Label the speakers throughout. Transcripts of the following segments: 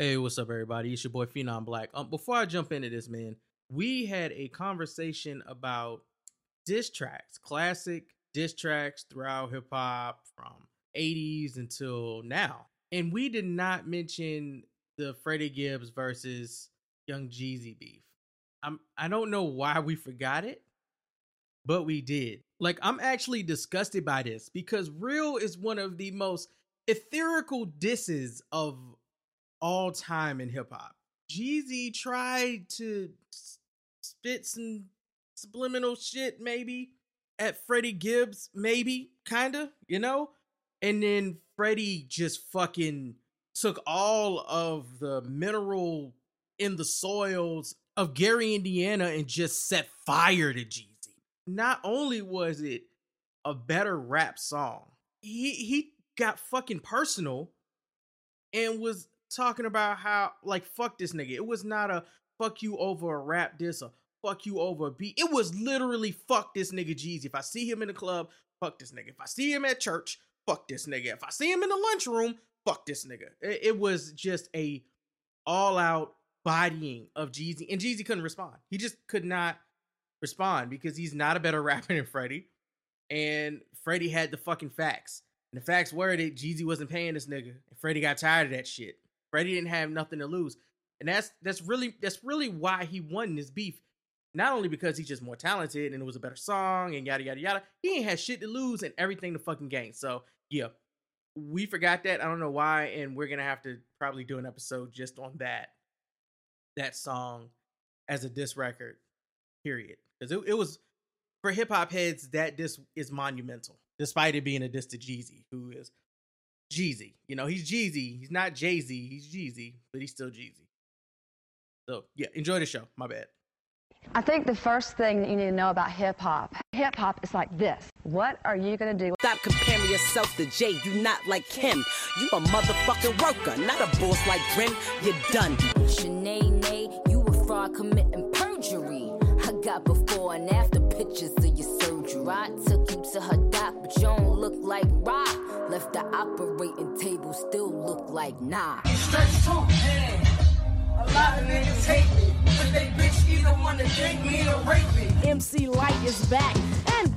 Speaker 1: Hey, what's up, everybody? It's your boy Phenom Black. Um, before I jump into this, man, we had a conversation about diss tracks, classic diss tracks throughout hip hop from 80s until now. And we did not mention the Freddie Gibbs versus Young Jeezy beef. I'm I don't know why we forgot it, but we did. Like I'm actually disgusted by this because Real is one of the most etherical disses of all time in hip hop. Jeezy tried to spit some subliminal shit, maybe at Freddie Gibbs, maybe, kinda, you know? And then Freddie just fucking took all of the mineral in the soils of Gary, Indiana, and just set fire to Jeezy. Not only was it a better rap song, he he got fucking personal and was talking about how like fuck this nigga. It was not a fuck you over a rap diss or fuck you over a beat. It was literally fuck this nigga Jeezy. If I see him in the club, fuck this nigga. If I see him at church, fuck this nigga. If I see him in the lunchroom, fuck this nigga. It, it was just a all out bodying of Jeezy, and Jeezy couldn't respond. He just could not respond because he's not a better rapper than Freddie, and Freddie had the fucking facts. And the facts were that Jeezy wasn't paying this nigga, and Freddie got tired of that shit. Freddie didn't have nothing to lose, and that's that's really that's really why he won this beef. Not only because he's just more talented and it was a better song and yada yada yada, he ain't had shit to lose and everything to fucking gain. So yeah, we forgot that. I don't know why, and we're gonna have to probably do an episode just on that that song as a diss record. Period, because it, it was for hip hop heads that diss is monumental, despite it being a diss to Jeezy, who is Jeezy. You know, he's Jeezy. He's not Jay Z. He's Jeezy, but he's still Jeezy. So yeah, enjoy the show. My bad.
Speaker 2: I think the first thing that you need to know about hip hop, hip hop is like this. What are you gonna do?
Speaker 3: Stop comparing yourself to Jay. You not like him. You a motherfucking worker, not a boss like Grim. You're done.
Speaker 4: Shanae, you a fraud committing perjury. I got before and after pictures of your I took you to her doc, but you don't look like Rock. Left the operating table, still look like nah.
Speaker 5: Straight to hand. A lot of niggas hate me, but they bitch either wanna drink me or rape me.
Speaker 6: MC Lyte is back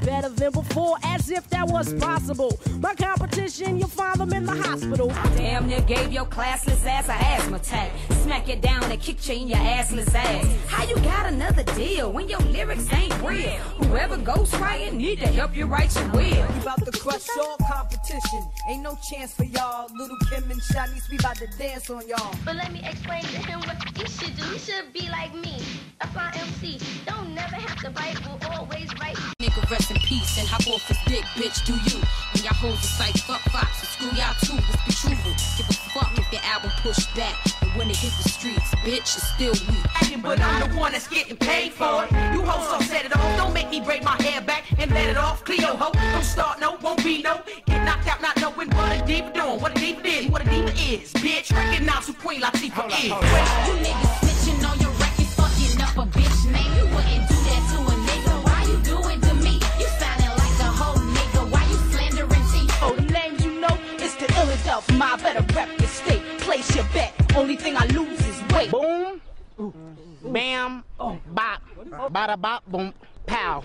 Speaker 6: better than before, as if that was possible. My competition, you'll find them in the hospital.
Speaker 4: Damn near gave your classless ass a asthma attack. Smack it down and kick you in your assless ass. How you got another deal when your lyrics ain't real? Whoever goes writing need to help you write your will.
Speaker 5: We about to crush all competition. Ain't no chance for y'all. Little Kim and Shanice, we about to dance on y'all.
Speaker 7: But let me explain to him what he should do. He should be like me. That's my MC. Don't never have to bite, will always right.
Speaker 8: Nigga rest in peace and hop off his dick, bitch, do you? When y'all hoes is like fuck Fox and screw y'all too, let's be truthful. Give a fuck if your album pushed back. And when it hit the streets, bitch, it's still weak.
Speaker 5: But I'm the one that's getting paid for it. You hoes so set it off. Don't make me break my hair back and let it off. Cleo ho. Don't start no, won't be no. Get knocked out not knowing what a diva doing, what a diva is, what a diva is. Bitch, recognize who Queen Latifah is.
Speaker 8: You niggas snitching on your record, fucking up a bitch name. You wouldn't
Speaker 6: the illest of my better rep your state. Place your bet. Only thing I lose is weight.
Speaker 9: Boom. Bam. Bop. Bada bop. Boom. Pow.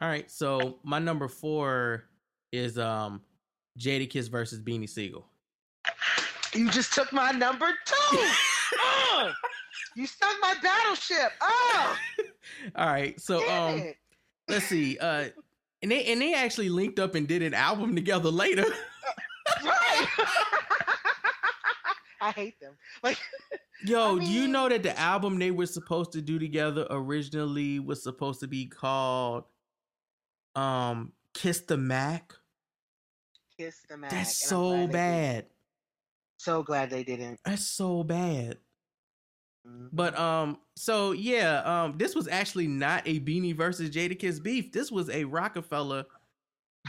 Speaker 1: All right, so my number four is um Jadakiss versus Beanie Siegel.
Speaker 9: You just took my number two. oh, you sunk my battleship. Oh,
Speaker 1: All right, so
Speaker 9: damn
Speaker 1: um
Speaker 9: it.
Speaker 1: let's see. Uh and they and they actually linked up and did an album together later.
Speaker 9: Right. I hate them. Like,
Speaker 1: Yo,
Speaker 9: I
Speaker 1: do you know that the album they were supposed to do together originally was supposed to be called um Kiss the Mac?
Speaker 9: kiss the Mac.
Speaker 1: That's so
Speaker 9: glad they didn't.
Speaker 1: bad.
Speaker 9: So glad they didn't.
Speaker 1: That's so bad.
Speaker 9: Mhm.
Speaker 1: But um, so yeah, um, this was actually not a Beanie versus Jadakiss beef. This was a Rockefeller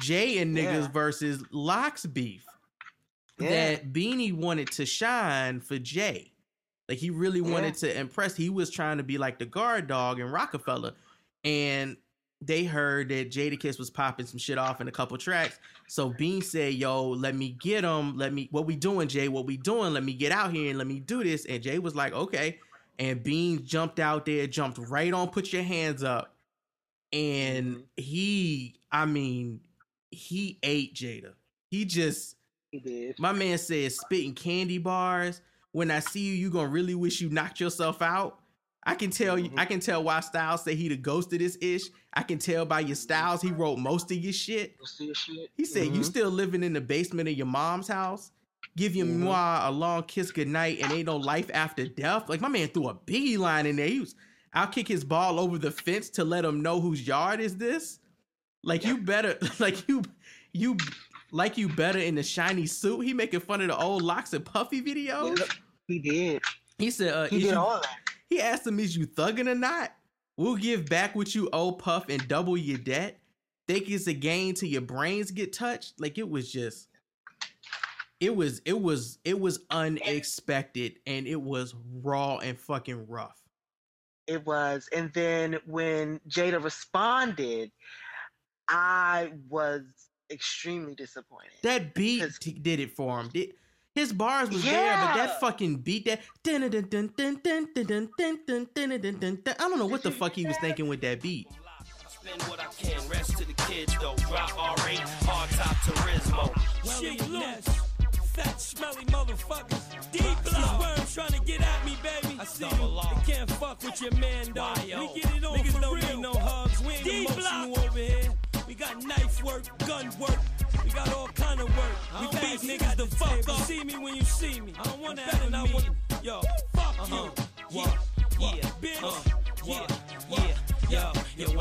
Speaker 1: Jay and niggas
Speaker 9: Yeah.
Speaker 1: versus LOX beef.
Speaker 9: Yeah.
Speaker 1: That Beanie wanted to shine for Jay. Like he really wanted to impress. He was trying to be like the guard dog in Rockefeller. and they heard that Jadakiss was popping some shit off in a couple tracks. So Bean said, "Yo, let me get him. Let me. What we doing, Jay? What we doing? Let me get out here and let me do this." And Jay was like, "Okay." And Bean jumped out there, jumped right on, put your hands up, and mm-hmm. he, I mean, he ate Jada. He just,
Speaker 9: he did.
Speaker 1: My man said, spitting candy bars. When I see you, you gonna really wish you knocked yourself out. I can tell you. I can tell why Styles say he the ghost of this ish. I can tell by your styles he wrote most of your shit. He said
Speaker 9: Mm-hmm.
Speaker 1: you still living in the basement of your mom's house. Give your
Speaker 9: Mhm.
Speaker 1: moi a long kiss goodnight and ain't no life after death. Like my man threw a biggie line in there. He was I'll kick his ball over the fence to let him know whose yard is this. Like you better like you you like you better in the shiny suit. He making fun of the old LOX and puffy videos.
Speaker 9: He did.
Speaker 1: He said uh
Speaker 9: He did
Speaker 1: you-
Speaker 9: all that.
Speaker 1: He asked him, "Is you thugging or not? We'll give back what you owe Puff and double your debt. Think it's a game till your brains get touched? Like it was just, it was, it was, it was unexpected and it was raw and fucking rough.
Speaker 9: It was. And then when Jada responded, I was extremely disappointed.
Speaker 1: That beat t- did it for him. Did- his bars was yeah. there, but that fucking beat that. I don't know what the fuck he was thinking with that beat.
Speaker 10: What the
Speaker 11: fat, smelly motherfuckers. Deep blood worms trying to get at me, baby. I see you. They can't fuck with your man, dog. We get it on Niggas for don't real. need no hugs. We ain't D-block. over here. We got knife work, gun work, niggas the fuck up. See me when you see me. I don't want to have I want Yo, fuck uh-huh. you.
Speaker 10: Yeah, uh-huh. yeah,
Speaker 11: bitch.
Speaker 10: yeah, yeah, yo, yo.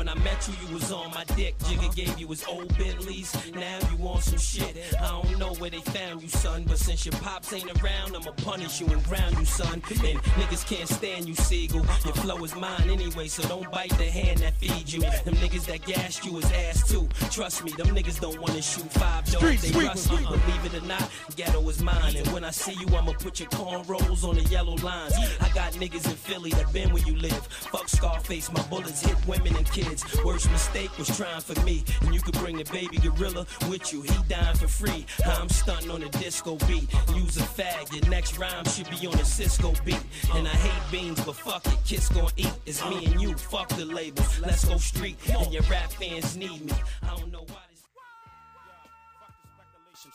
Speaker 10: When I met you, you was on my dick. Jigga gave you his old Bentleys. Now you on some shit. I don't know where they found you, son. But since your pops ain't around, I'ma punish you and ground you, son. And niggas can't stand you, Siegel. Your flow is mine anyway, so don't bite the hand that feeds you. Them niggas that gassed you is ass too. Trust me, them niggas don't wanna shoot five dogs. They
Speaker 11: sweeper,
Speaker 10: rust you.
Speaker 11: sweeper.
Speaker 10: Believe it or not, ghetto is mine. And when I see you, I'ma put your cornrows on the yellow lines. I got niggas in Philly that been where you live. Fuck Scarface, my bullets hit women and kids. Worst mistake was trying for me. And you could bring the baby gorilla with you. He dying for free. I'm stunting on a disco beat. Use a fag. Your next rhyme should be on a Sisqo beat. And I hate beans, but fuck it. Kiss gon' eat. It's me and you. Fuck the labels. Let's go street. And your rap fans need me. I don't know why this.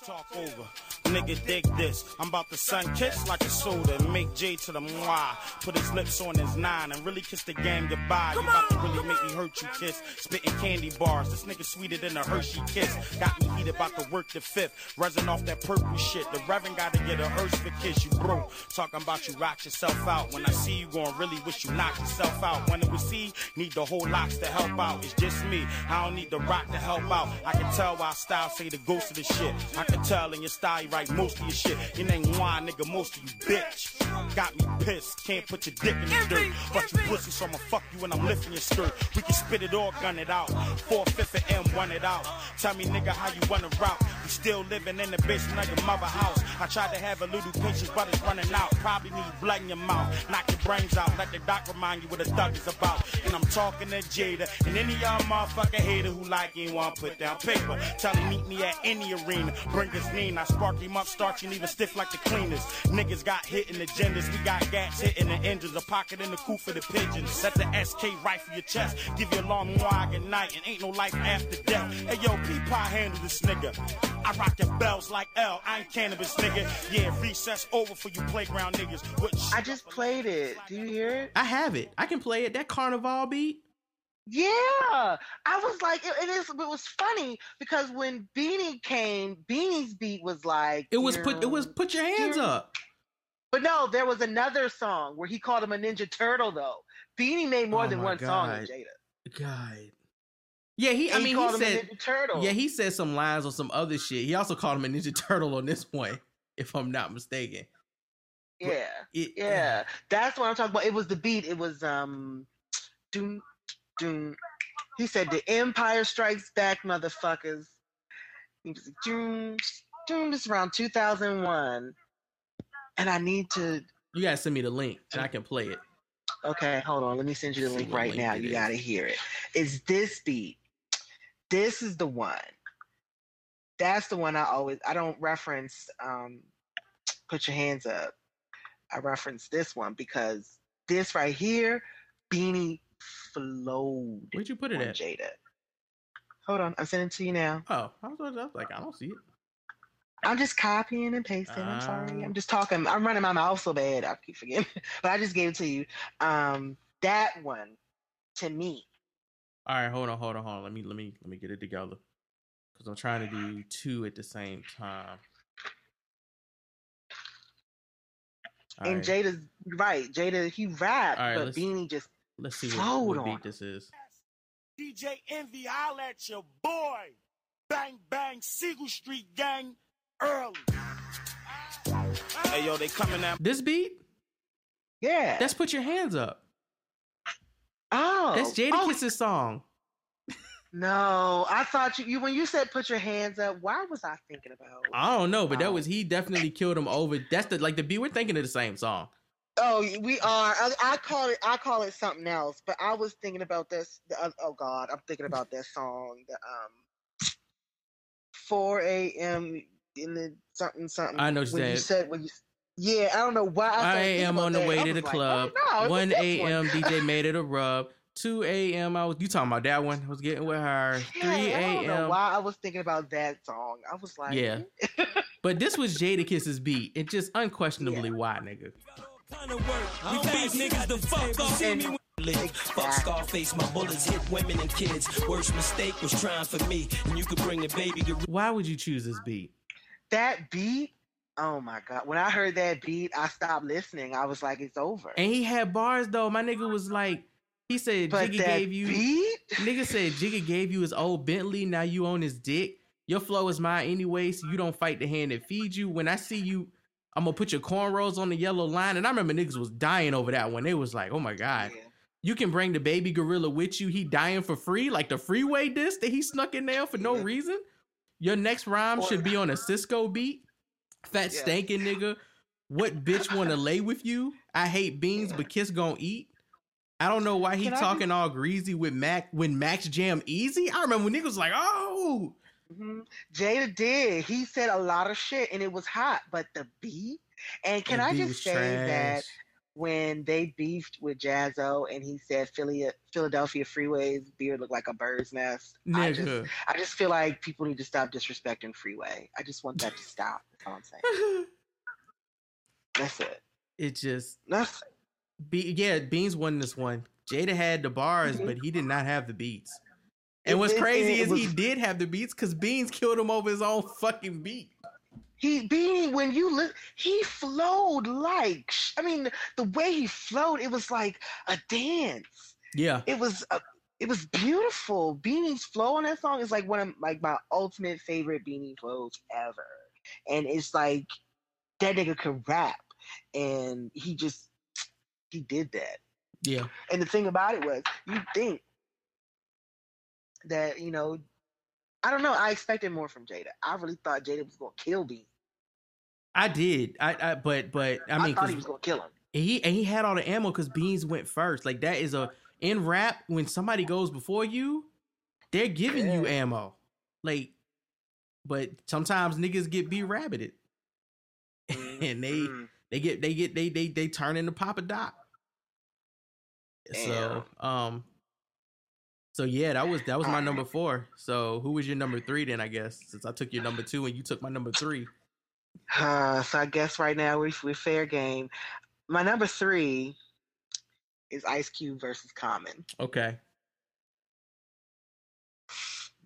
Speaker 12: Talk over. Nigga, dig this. I'm about to sun kiss like a soda and make J to the moi. Put his lips on his nine and really kiss the game goodbye. You about to really make me hurt you, kiss. Spitting candy bars. This nigga sweeter than a Hershey kiss. Got me heated about to work the fifth. Resin off that purple shit. The Reverend gotta get a hearse for kiss. You broke. Talking about you rock yourself out. When I see you going really wish you knock yourself out. When we see, need the whole LOX to help out. It's just me. I don't need the rock to help out. I can tell why style say the ghost of the shit. I can tell in your style you write most of your shit. Your ain't wine, nigga, most of you bitch. Got me pissed, can't put your dick in the dirt. But you pussy, so I'ma fuck you when I'm lifting your skirt. We can spit it or gun it out. Four fifth of M, run it out. Tell me, nigga, how you wanna route? You still living in the basement of your mother house. I tried to have a little patience, but it's running out. Probably need blood in your mouth. Knock your brains out. Let the doc remind you what a thug is about. And I'm talking to Jada and any of y'all motherfucker hater who like you want put down paper. Tell him meet me at any arena. Bring his name. I spark him up, starch him even stiff like the cleaners. Niggas got hit in agendas. We got gats hitting the engines. A pocket in the coop for the pigeons. Set the SK right for your chest. Give you a long wide good night and ain't no life after death. Hey yo, P-Pie handle this nigga. I rock the bells like L. I ain't cannabis nigga. Yeah, recess over for you playground niggas. What
Speaker 9: I just played it. Do you hear it?
Speaker 1: I have it. I can play it. That carnival beat.
Speaker 9: Yeah, I was like, it, it is. It was funny because when Beanie came, Beanie's beat was like
Speaker 1: It was put. It was put your hands up.
Speaker 9: But no, there was another song where he called him a Ninja Turtle. Though Beanie made more
Speaker 1: Oh
Speaker 9: than one song than
Speaker 1: God.
Speaker 9: Jada.
Speaker 1: God. Yeah, he. I
Speaker 9: And
Speaker 1: mean,
Speaker 9: called
Speaker 1: he
Speaker 9: him
Speaker 1: said.
Speaker 9: a Ninja Turtle.
Speaker 1: Yeah, he said some lines on some other shit. He also called him a Ninja Turtle on this one, if I'm not mistaken.
Speaker 9: Yeah,
Speaker 1: it-
Speaker 9: yeah, that's what I'm talking about. It was the beat. It was um, doom, doom. He said, "The Empire Strikes Back, motherfuckers." He was like, doom, doom. This is around 2001, and I need to.
Speaker 1: You gotta send me the link and I can play it.
Speaker 9: Okay, hold on. Let me send you the link right
Speaker 1: link
Speaker 9: now. You
Speaker 1: is.
Speaker 9: gotta hear it. It's this beat. This is the one. That's the one I always I don't reference um put your hands up. I reference this one because this right here, Beanie
Speaker 1: Where'd you put it at?
Speaker 9: Jada. Hold on, I'm sending it to you now.
Speaker 1: Oh, I was, I was like, I don't see it.
Speaker 9: I'm just copying and pasting. I'm sorry.
Speaker 1: Ah.
Speaker 9: I'm just talking. I'm running my mouth so bad. I keep forgetting. but I just gave it to you. Um, that one, to me,
Speaker 1: All right, hold on, hold on, hold on. Let me let me let me get it together because I'm trying to do two at the same time. All
Speaker 9: and
Speaker 1: right,
Speaker 9: Jada's right. Jada, he rapped,
Speaker 1: right,
Speaker 9: but Beanie just
Speaker 1: let's see what,
Speaker 9: flowed
Speaker 1: what beat this is.
Speaker 12: DJ Envy, holla at your boy. Bang, bang, Siegel Street gang, early. Hey, yo, they coming out.
Speaker 1: This beat?
Speaker 9: Yeah.
Speaker 1: That's put your hands up.
Speaker 9: oh,
Speaker 1: That's Jada
Speaker 9: oh,
Speaker 1: Kiss's song.
Speaker 9: No, I thought you, you when you said put your hands up. Why was I thinking about?
Speaker 1: I don't know, but that
Speaker 9: Oh.
Speaker 1: was he definitely killed him over. That's the like the beat. We're thinking of the same song.
Speaker 9: Oh, we are. I, I call it. I call it something else. But I was thinking about this. The, oh God, I'm thinking about that song. The um, 4 a.m. in the something something.
Speaker 1: I know what
Speaker 9: you said when you. Yeah, I don't know why. I,
Speaker 1: I am on the
Speaker 9: that.
Speaker 1: way to the
Speaker 9: like,
Speaker 1: club.
Speaker 9: oh, no,
Speaker 1: 1 a.m. DJ made it a rub. 2 a.m. I was you talking about that one? I was getting with her. 3
Speaker 9: Yeah, I don't know
Speaker 1: a.m.
Speaker 9: why I was thinking about that song. I was like,
Speaker 1: Yeah. But this was Jadakiss's beat. It just unquestionably why, nigga.
Speaker 11: Kind of work. We beat niggas the fuck off. See me
Speaker 10: Live. Fuck Scarface, my bullets hit women and kids. Worst mistake was trying for me, and you could bring the baby. gorilla.
Speaker 1: Why would you choose this beat?
Speaker 9: that beat. Oh my God! When I heard that beat, I stopped listening. I was like, it's over.
Speaker 1: And he had bars though. My nigga was like, he said
Speaker 9: But
Speaker 1: Jigga
Speaker 9: that
Speaker 1: gave you
Speaker 9: beat?
Speaker 1: Nigga said Jigga gave you his old Bentley, now you own his dick. Your flow is mine anyway, so you don't fight the hand that feeds you. When I see you, I'm gonna put your cornrows on the yellow line. And I remember niggas was dying over that one. They was like, oh my God. You can bring the baby gorilla with you. He dying for free, like the freeway disc that he snuck in there for no reason. Your next rhyme should be on a Sisqo beat. Fat
Speaker 9: Yeah.
Speaker 1: stankin' nigga. What bitch wanna lay with you? I hate beans, but kiss gon' eat. I don't know why he
Speaker 9: Can I
Speaker 1: talking all greasy with Mac when Max Jam Easy. I remember when niggas was like, oh,
Speaker 9: Mhm. Jada did. He said a lot of shit, and it was hot. But the beat, and can
Speaker 1: That
Speaker 9: I just say that when they beefed with Jazzo, and he said Philly, Philadelphia Freeway's beard looked like a bird's nest. I just, I just feel like people need to stop disrespecting Freeway. I just want that to stop. That's all I'm saying. That's it.
Speaker 1: it just
Speaker 9: That's
Speaker 1: be yeah, Beans won this one. Jada had the bars,
Speaker 9: Mhm.
Speaker 1: but he did not have the beats. And
Speaker 9: It-
Speaker 1: what's crazy is he
Speaker 9: was-
Speaker 1: did have the beats because Beans killed him over his own fucking beat.
Speaker 9: He being when you look, he flowed like I mean, the way he flowed, it was like a dance.
Speaker 1: Yeah.
Speaker 9: It was a, it was beautiful. Beanie's flow on that song is like one of like my ultimate favorite Beanie flows ever, and it's like that nigga could rap, and he just he did that.
Speaker 1: Yeah.
Speaker 9: And the thing about it was, you think that you know, I don't know. I expected more from Jada. I really thought Jada was gonna kill Beanie.
Speaker 1: I did. I, I but but I
Speaker 9: I,
Speaker 1: mean
Speaker 9: thought he was gonna kill him.
Speaker 1: and he and he had all the ammo because Beans went first. Like that is a in rap when somebody goes before you, they're giving you ammo. Like, but sometimes niggas get be rabbited, and they they get they get they they they turn into Papa Doc. So um, so yeah, that was that was my number four. So who was your number three then? I guess since I took your number two and you took my number three.
Speaker 9: Uh, so I guess right now we we fair game. My number three is Ice Cube versus Common.
Speaker 1: Okay.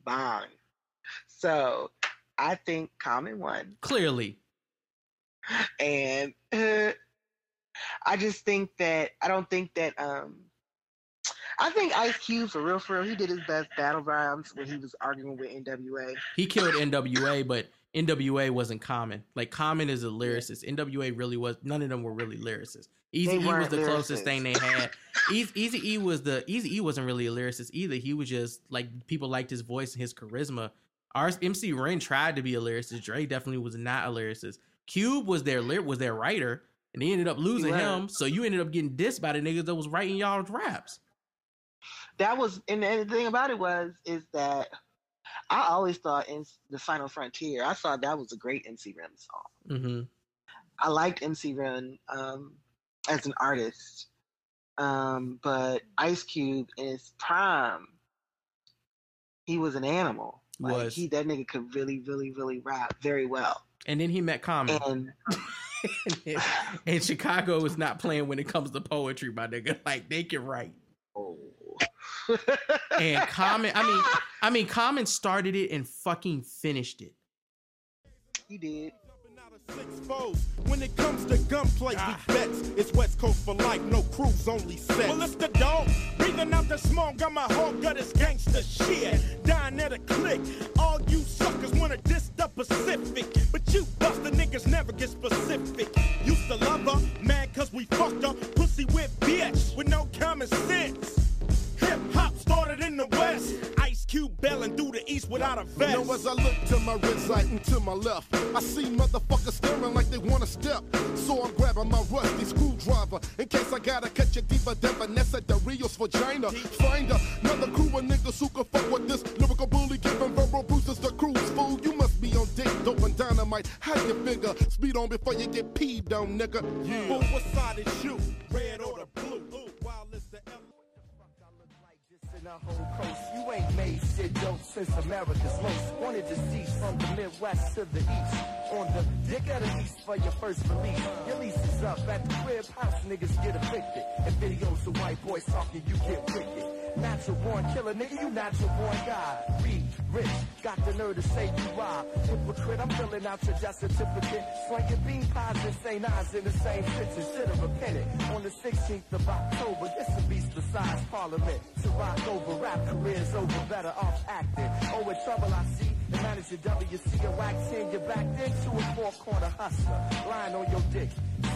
Speaker 9: Bond. So I think Common won,
Speaker 1: Clearly.
Speaker 9: and uh, I just think that I don't think that um. I think Ice Cube for real, for real, he did his best battle rhymes when he was arguing with NWA.
Speaker 1: He killed NWA, but NWA wasn't Common. Like Common is a lyricist. NWA really was. None of them were really lyricists. Easy E was the closest thing they had. Easy E was the Easy E wasn't really a lyricist either. He was just like people liked his voice and his charisma. Our MC Ren tried to be a lyricist. Dre definitely was not a lyricist. Cube was their was their writer, and he ended up losing him. So you ended up getting dissed by the niggas that was writing y'all's raps.
Speaker 9: That was and the thing about it was is that I always thought in the Final Frontier, I thought that was a great MC Ren song.
Speaker 1: Mm-hmm.
Speaker 9: I liked MC Ren um, as an artist, um, but Ice Cube in his prime, he was an animal. Like,
Speaker 1: Was.
Speaker 9: he that nigga could really, really, really rap very well.
Speaker 1: And then he met Common.
Speaker 9: And
Speaker 1: and Chicago is not playing when it comes to poetry, my nigga. Like they can write.
Speaker 9: Oh.
Speaker 1: And Common, I mean, I mean, Common started it and fucking finished it.
Speaker 9: he did.
Speaker 13: When it comes to gunplay, we bets. It's West Coast for life, no crews, only set. Well, it's the dog. Breathing out the smoke, got my whole gut is gangster shit. Dying at a click. All you the East without a vest.
Speaker 14: You know, as I look to my right side and to my left, I see motherfuckers staring like they wanna step. So I'm grabbing my rusty screwdriver in case I gotta catch a deeper definition at the Rio's vagina. Find another crew of niggas who can fuck with this lyrical bully, giving verbal bruises to crews. Fool, you must be on dick, dope and dynamite. How you figure? Speed on before you get peed on, nigga.
Speaker 13: Yeah. But what side is you? Red or the
Speaker 15: whole coast. You ain't made shit dope since America's most. Wanted to cease from the Midwest to the East. On the dick of the East for your first release. Your lease is up at the crib house, niggas get evicted. And videos of white boys talking, you get wicked. Natural born killer, nigga, you natural born God. Be rich, got the nerve to say you rob. Hypocrite, I'm filling out your death certificate. Slinging bean pies and St. Ives in the same picture. Should've repented. On the 16th of October, this a beast besides Parliament. To rock over, rap careers over, better off acting. Oh, with trouble I see, the manager WC a wax in your back then to a four corner hustler. Lying on your dick.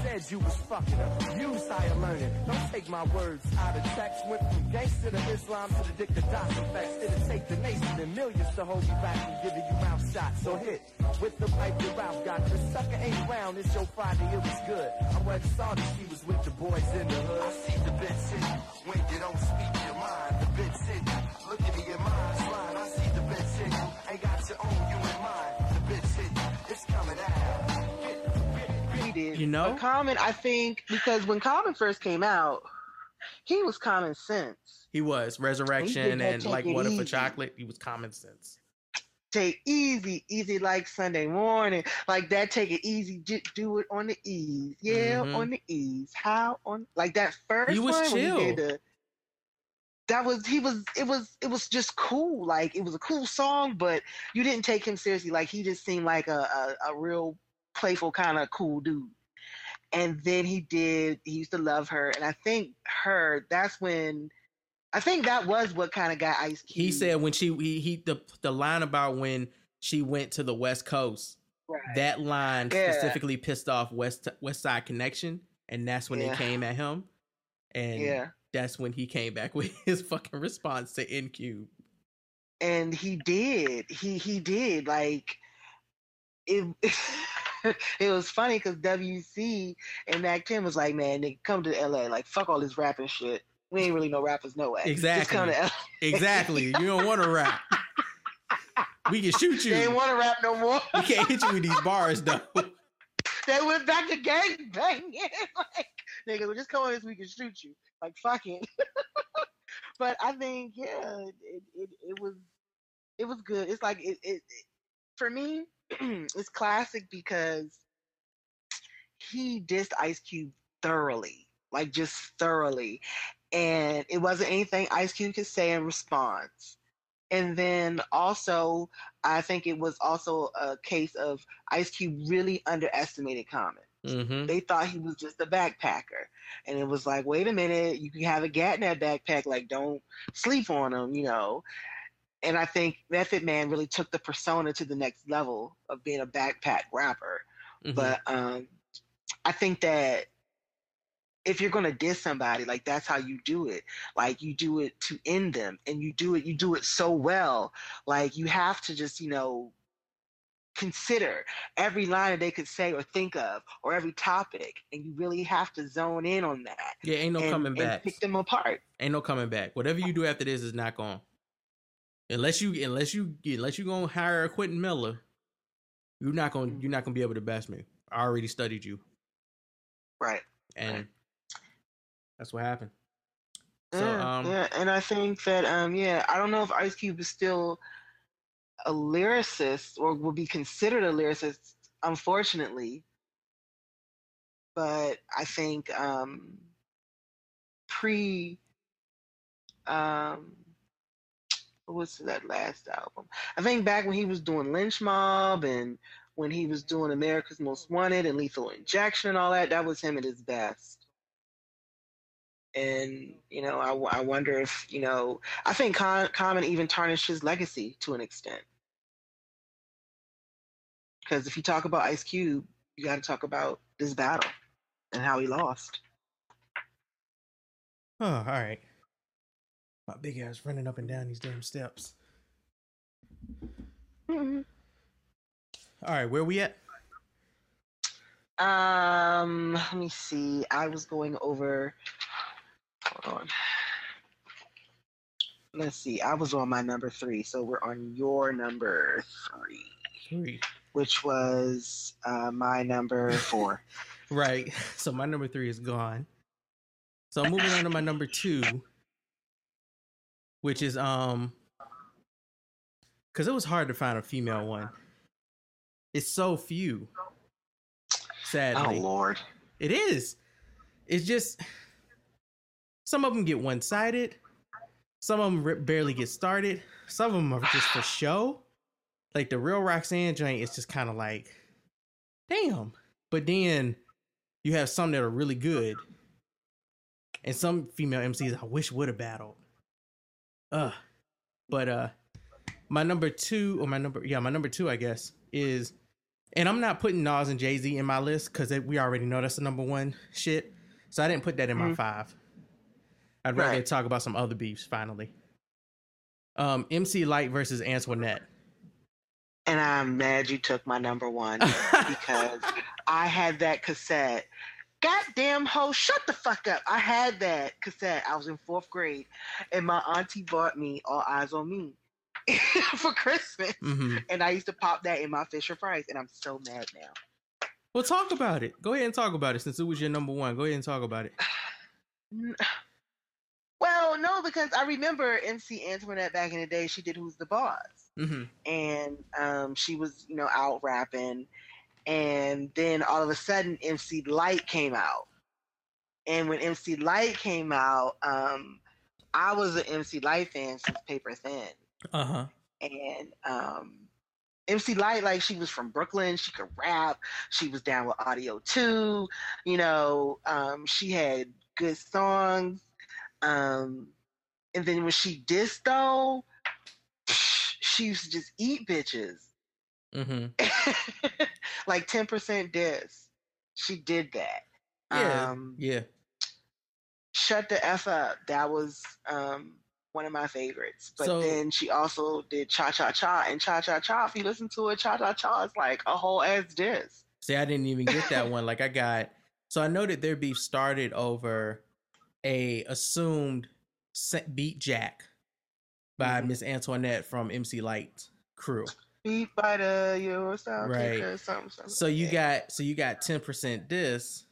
Speaker 15: Said you was fucking her. Use higher learning. Don't take my words out of text. Went from gangster to Islam to the dick to DOS effects. It'll take the nation and millions to hold you back from giving you mouth shots. So hit with the pipe your mouth got. The sucker ain't around. It's your Friday. It was good. I saw that she was with the boys in the hood. I see the bitch in you when you don't speak your mind. The bitch in you. Look at your
Speaker 9: did.
Speaker 1: You know?
Speaker 9: But Common, I think, because when Common first came out, he was common sense.
Speaker 1: He was resurrection
Speaker 9: that
Speaker 1: and like
Speaker 9: It
Speaker 1: water for chocolate. He was common sense.
Speaker 9: Take easy, easy like Sunday morning, like that. Take it easy, j- do it on the ease, yeah,
Speaker 1: Mhm.
Speaker 9: on the ease. How on like that first
Speaker 1: He was chill.
Speaker 9: he the, that was he was it was it was just cool. Like it was a cool song, but you didn't take him seriously. Like he just seemed like a a, a real playful kind of cool dude. And then he did. He used to love her, and I think her. That's when. I think that was what kind of got Ice Cube.
Speaker 1: He said when she he, he the the line about when she went to the West Coast.
Speaker 9: Right.
Speaker 1: That line
Speaker 9: Yeah.
Speaker 1: specifically pissed off West Westside Connection, and that's when
Speaker 9: Yeah.
Speaker 1: they came at him. And
Speaker 9: Yeah.
Speaker 1: that's when he came back with his fucking response to N Cube.
Speaker 9: and he did he he did like it it was funny because wc and Mack 10 was like man nigga come to la like fuck all this rapping shit we ain't really no rappers no way just come
Speaker 1: Exactly.
Speaker 9: to LA.
Speaker 1: Exactly. You don't want to rap. We can shoot you.
Speaker 9: they ain't want to rap no more
Speaker 1: We can't hit you with these bars though.
Speaker 9: they went back to gang banging like nigga just come on this we can shoot you like fuck it but i think yeah it, it, it was it was good it's like it, it, it for me it's classic because he dissed ice cube thoroughly like just thoroughly and it wasn't anything ice cube could say in response and then also i think it was also a case of ice cube really underestimated common
Speaker 1: Mm-hmm.
Speaker 9: they thought he was just a backpacker. And it was like, wait a minute, you can have a gat in that backpack, like don't sleep on him, you know. And I think Method Man really took the persona to the next level of being a backpack rapper.
Speaker 1: Mhm.
Speaker 9: But um I think that if you're gonna diss somebody, like that's how you do it. Like you do it to end them and you do it you do it so well. Like you have to just, you know, consider every line that they could say or think of or every topic and you really have to zone in on that
Speaker 1: Yeah, ain't no
Speaker 9: and-
Speaker 1: coming back.
Speaker 9: pick them apart
Speaker 1: Ain't no coming back. Whatever you do after this is not going. Unless you unless you unless you gonna hire a Quentin Miller, you're not gonna you're not gonna be able to best me. I already studied you.
Speaker 9: Right.
Speaker 1: And that's what happened. So
Speaker 9: yeah,
Speaker 1: um
Speaker 9: yeah, and I think that um yeah, I don't know if Ice Cube is still a lyricist or will be considered a lyricist, unfortunately. But I think um pre um was that last album? I think back when he was doing Lynch Mob and when he was doing America's Most Wanted and Lethal Injection and all that, that was him at his best and you know I, I wonder if you know i think Con- common even tarnished his legacy to an extent because if you talk about ice cube you got to talk about this battle and how he lost
Speaker 1: Oh, all right. My big ass running up and down these damn steps. All right, where we at?
Speaker 9: um let me see i was going over hold on let's see i was on my number three so we're on your number three
Speaker 1: Three.
Speaker 9: which was uh, my number four
Speaker 1: Right. So my number three is gone. So I'm moving on to my number two, which is um because it was hard to find a female one. It's so few. Sadly.
Speaker 9: Oh, Lord.
Speaker 1: It is. It's just some of them get one sided. Some of them barely get started. Some of them are just for show. Like the real Roxanne joint is just kind of like, damn. But then you have some that are really good, and some female MCs I wish would have battled. Uh, but uh, my number two or my number yeah my number two I guess is, and I'm not putting Nas and Jay Z in my list because we already know that's the number one shit. So I didn't put that in my
Speaker 9: Mhm.
Speaker 1: five. I'd rather
Speaker 9: Right.
Speaker 1: talk about some other beefs finally. Um, MC Lyte versus Antoinette.
Speaker 9: And I'm mad you took my number one because I had that cassette. Goddamn hoe, shut the fuck up. I had that cassette. I was in fourth grade, and my auntie bought me All Eyes on Me for Christmas.
Speaker 1: Mhm.
Speaker 9: And I used to pop that in my Fisher Price, and I'm so mad now.
Speaker 1: Well, talk about it. Go ahead and talk about it since it was your number one. Go ahead and talk about it.
Speaker 9: Well, no, because I remember MC Antoinette back in the day. She did "Who's the Boss,"
Speaker 1: Mm-hmm.
Speaker 9: and um, she was, you know, out rapping. And then all of a sudden, MC Lyte came out. And when MC Lyte came out, um, I was an MC Lyte fan since Paper Thin.
Speaker 1: Uh huh.
Speaker 9: And um, MC Lyte, like she was from Brooklyn, she could rap. She was down with Audio Two. You know, um, she had good songs. Um, and then when she dissed though, she used to just eat bitches.
Speaker 1: Mm-hmm.
Speaker 9: like 10% diss. She did that.
Speaker 1: Yeah.
Speaker 9: Um,
Speaker 1: yeah.
Speaker 9: Shut the F Up. That was um, one of my favorites. But
Speaker 1: So-
Speaker 9: then she also did Cha Cha Cha. And Cha Cha Cha, if you listen to it, Cha Cha Cha is like a whole ass diss.
Speaker 1: See, I didn't even get that one. Like I got, so I know that their beef started over a assumed beat jack by
Speaker 9: Mm-hmm.
Speaker 1: Miss Antoinette from MC Lyte crew.
Speaker 9: Beat by the sound
Speaker 1: Right.
Speaker 9: kicker, something, something.
Speaker 1: So you got, so you got ten percent this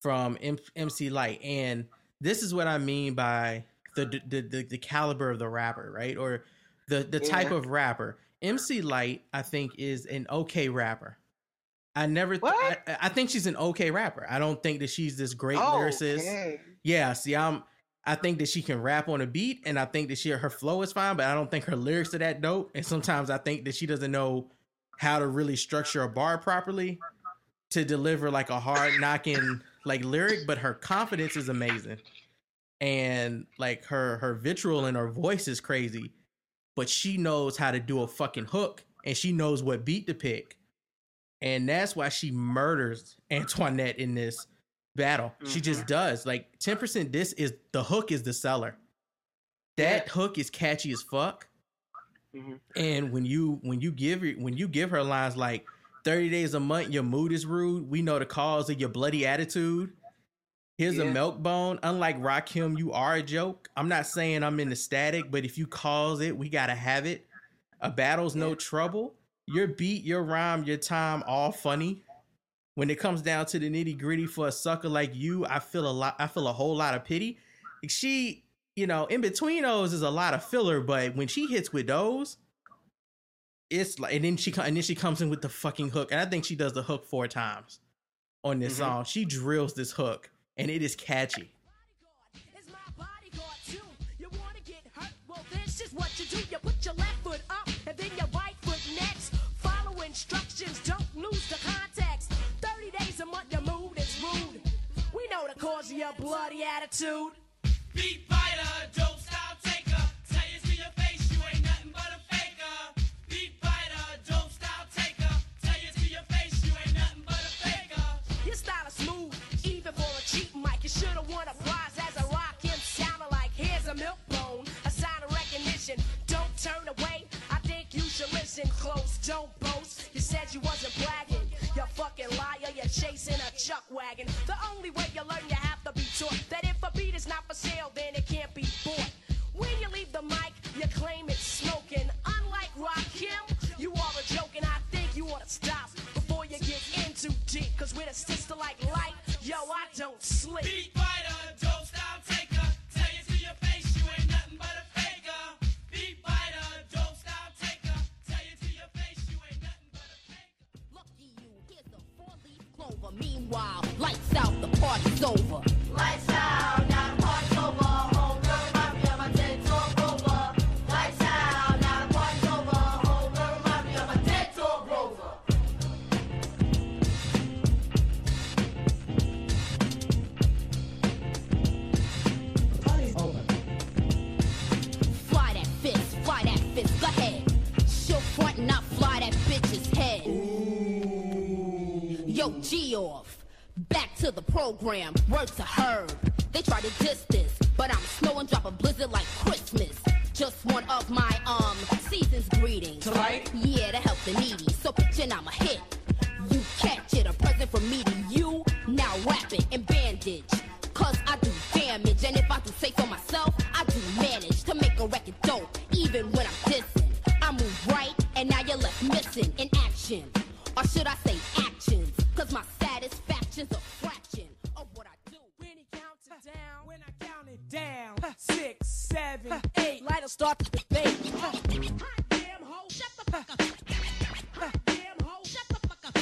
Speaker 1: from M- MC Lyte, and this is what I mean by the the, the the caliber of the rapper, right? Or the the type of rapper. MC Lyte, I think, is an okay rapper. I never. Th- I, I think she's an okay rapper. I don't think that she's this great
Speaker 9: Oh,
Speaker 1: lyricist.
Speaker 9: okay.
Speaker 1: Yeah, see, I'm. I think that she can rap on a beat, and I think that she her flow is fine, but I don't think her lyrics are that dope. And sometimes I think that she doesn't know how to really structure a bar properly to deliver like a hard knocking like lyric. But her confidence is amazing, and like her her vitriol and her voice is crazy. But she knows how to do a fucking hook, and she knows what beat to pick, and that's why she murders Antoinette in this battle. She just does. Like 10% this is the hook is the seller. That hook is catchy as fuck.
Speaker 9: Mm-hmm.
Speaker 1: And when you when you give her when you give her lines like 30 days a month, your mood is rude. We know the cause of your bloody attitude. Here's a
Speaker 9: Yeah.
Speaker 1: milk bone. Unlike Rakim, you are a joke. I'm not saying I'm in the static, but if you cause it, we gotta have it. A battle's no trouble. Your beat, your rhyme, your time, all funny. When it comes down to the nitty gritty for a sucker like you, I feel a lot. I feel a whole lot of pity. She, you know, in between those is a lot of filler, but when she hits with those, it's like, and then she and then she comes in with the fucking hook, and I think she does the hook four times on this
Speaker 6: Mhm.
Speaker 1: song. She drills this hook, and it is catchy.
Speaker 6: The cause of your bloody attitude.
Speaker 11: Beat fighter, dope style taker. Tell you to your face, you ain't nothing but a faker. Beat fighter, dope style taker. Tell you to your face, you ain't nothing but a faker.
Speaker 6: Your style is smooth, even for a cheap mic. You should have won a prize as a Rakim sounding like here's a milk bone, a sign of recognition. Don't turn away. I think you should listen close. Don't boast. You said you wasn't bragging. You fucking liar. You're chasing a chuck wagon. Only way you learn, you have to be taught that if a beat is not for sale, then it can't be bought. When you leave the mic, you claim it's smoking. Unlike Rakim, you are a joke, and I think you ought to stop before you get in too deep. Cause with a sister like light, yo, I don't sleep.
Speaker 11: Beat fighter, dope style taker. Tell you to your face, you ain't nothing but a faker. Beat fighter, dope. Tell you to your face, you ain't nothing but a faker.
Speaker 8: Lucky you, here's the four-leaf clover. Meanwhile, lights out, the party's over.
Speaker 16: Lights out, now the party's over. Homegirl, remind me of my dead dog Rover. Lights out, now the party's over. Homegirl, remind me of my dead dog Rover.
Speaker 8: Fly that fist, fly that fist, go ahead. She'll front and not fly that bitch's head. Yo, G off. To the program, word to Herb. They try to diss this, but I'm snow and drop a blizzard like Christmas. Just one of my um season's greetings.
Speaker 11: Right.
Speaker 8: Yeah, to help the needy. So pitching I'm a hit. You catch it, a present from me to you. Now wrap it and bandage.
Speaker 6: Start the debate. Hot damn ho, shut the fuck up. Damn ho, shut the fuck up.